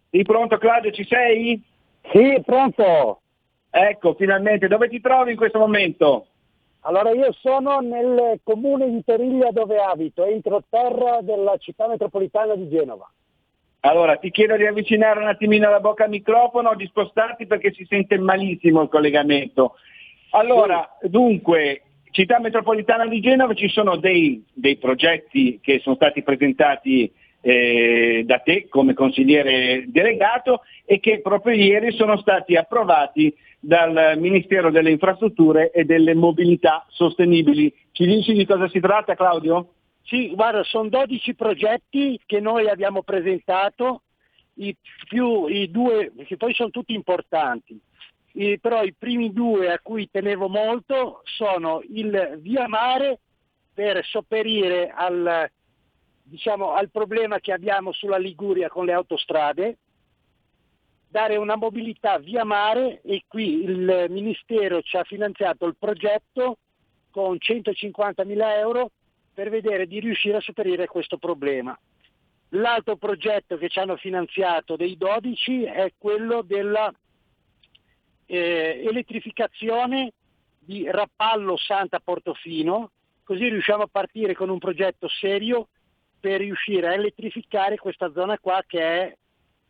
Speaker 14: Sì, pronto Claudio, ci sei?
Speaker 18: Sì, pronto.
Speaker 14: Ecco, finalmente, dove ti trovi in questo momento?
Speaker 18: Allora io sono nel comune di Toriglia dove abito, entro terra della città metropolitana di Genova.
Speaker 14: Allora ti chiedo di avvicinare un attimino la bocca al microfono, di spostarti perché si sente malissimo il collegamento. Allora, sì. dunque, città metropolitana di Genova ci sono dei, dei progetti che sono stati presentati eh, da te come consigliere delegato e che proprio ieri sono stati approvati dal Ministero delle Infrastrutture e delle Mobilità Sostenibili. Ci dici di cosa si tratta Claudio?
Speaker 18: Sì, guarda, sono 12 progetti che noi abbiamo presentato, i, più, i due, che poi sono tutti importanti, I, però i primi due a cui tenevo molto sono il via mare per sopperire al, diciamo, al problema che abbiamo sulla Liguria con le autostrade dare una mobilità via mare e qui il Ministero ci ha finanziato il progetto con 150 mila euro per vedere di riuscire a superare questo problema. L'altro progetto che ci hanno finanziato dei 12 è quello della eh, elettrificazione di Rappallo Santa Portofino, così riusciamo a partire con un progetto serio per riuscire a elettrificare questa zona qua che è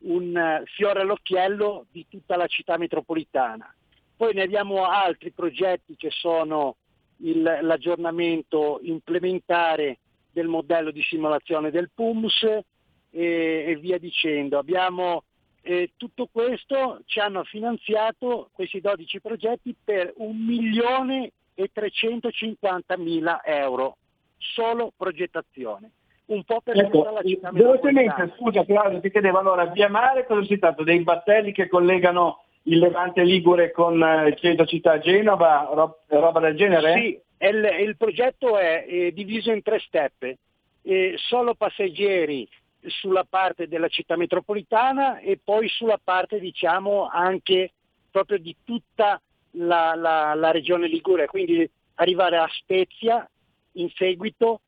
Speaker 18: un eh, fiore all'occhiello di tutta la città metropolitana. Poi ne abbiamo altri progetti che sono il, l'aggiornamento implementare del modello di simulazione del PUMS e, e via dicendo. Abbiamo, eh, tutto questo ci hanno finanziato questi 12 progetti per 1 milione e 350 mila euro, solo progettazione. Un po' per
Speaker 14: Ecco,
Speaker 18: la città
Speaker 14: velocemente,
Speaker 18: metropolitana.
Speaker 14: scusa Claudio, ti chiedevo allora, via mare cosa si tratta? Dei battelli che collegano il Levante Ligure con eh, il centro città Genova, ro- roba del genere?
Speaker 18: Sì, il, il progetto è eh, diviso in tre step. Eh, solo passeggeri sulla parte della città metropolitana e poi sulla parte diciamo anche proprio di tutta la, la- la regione Liguria, quindi arrivare a Spezia in seguito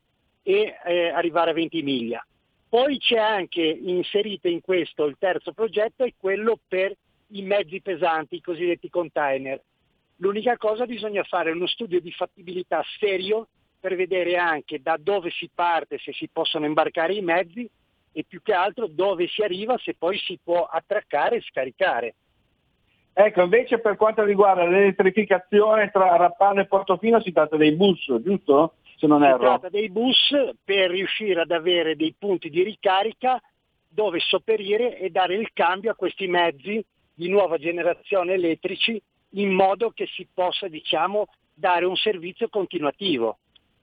Speaker 18: e eh, arrivare a Ventimiglia. Poi c'è anche inserito in questo il terzo progetto, è quello per i mezzi pesanti, i cosiddetti container. L'unica cosa bisogna fare uno studio di fattibilità serio per vedere anche da dove si parte, se si possono imbarcare i mezzi e più che altro dove si arriva, se poi si può attraccare e scaricare.
Speaker 14: Ecco, invece per quanto riguarda l'elettrificazione tra Rappano e Portofino si tratta dei bus, giusto? Se non
Speaker 18: Si
Speaker 14: erro.
Speaker 18: tratta dei bus per riuscire ad avere dei punti di ricarica dove sopperire e dare il cambio a questi mezzi di nuova generazione elettrici in modo che si possa diciamo, dare un servizio continuativo.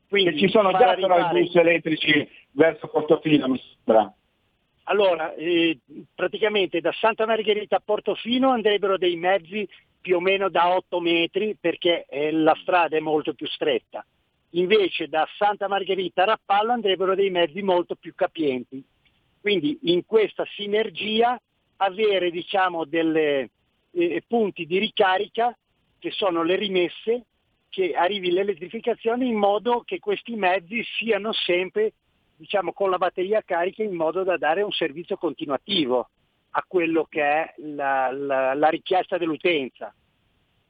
Speaker 18: Quindi
Speaker 14: ci sono già però
Speaker 18: arrivare-
Speaker 14: i bus elettrici verso Portofino, mi sembra.
Speaker 18: Allora, eh, praticamente da Santa Margherita a Portofino andrebbero dei mezzi più o meno da 8 metri perché eh, la strada è molto più stretta. Invece da Santa Margherita a Rappallo andrebbero dei mezzi molto più capienti. Quindi in questa sinergia avere diciamo delle eh, punti di ricarica che sono le rimesse che arrivi l'elettrificazione in modo che questi mezzi siano sempre diciamo, con la batteria carica in modo da dare un servizio continuativo a quello che è la, la- la richiesta dell'utenza.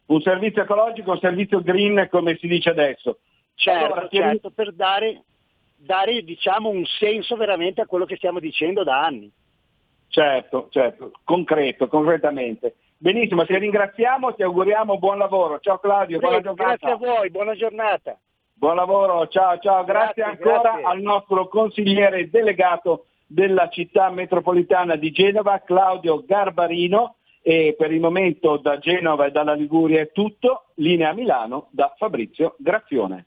Speaker 14: Un servizio ecologico, un servizio green come si dice adesso.
Speaker 18: Certo,
Speaker 14: Allora,
Speaker 18: certo, per dare, dare diciamo, un senso veramente a quello che stiamo dicendo da anni.
Speaker 14: Certo, certo, concreto, concretamente. Benissimo, ti ringraziamo, ti auguriamo buon lavoro. Ciao Claudio, buona
Speaker 18: Prego,
Speaker 14: giornata.
Speaker 18: grazie a voi, buona giornata.
Speaker 14: Buon lavoro, ciao ciao, grazie,
Speaker 18: Grazie,
Speaker 14: ancora
Speaker 18: grazie.
Speaker 14: al nostro consigliere delegato della città metropolitana di Genova, Claudio Garbarino. E per il momento da Genova e dalla Liguria è tutto. Linea Milano da Fabrizio Grazione.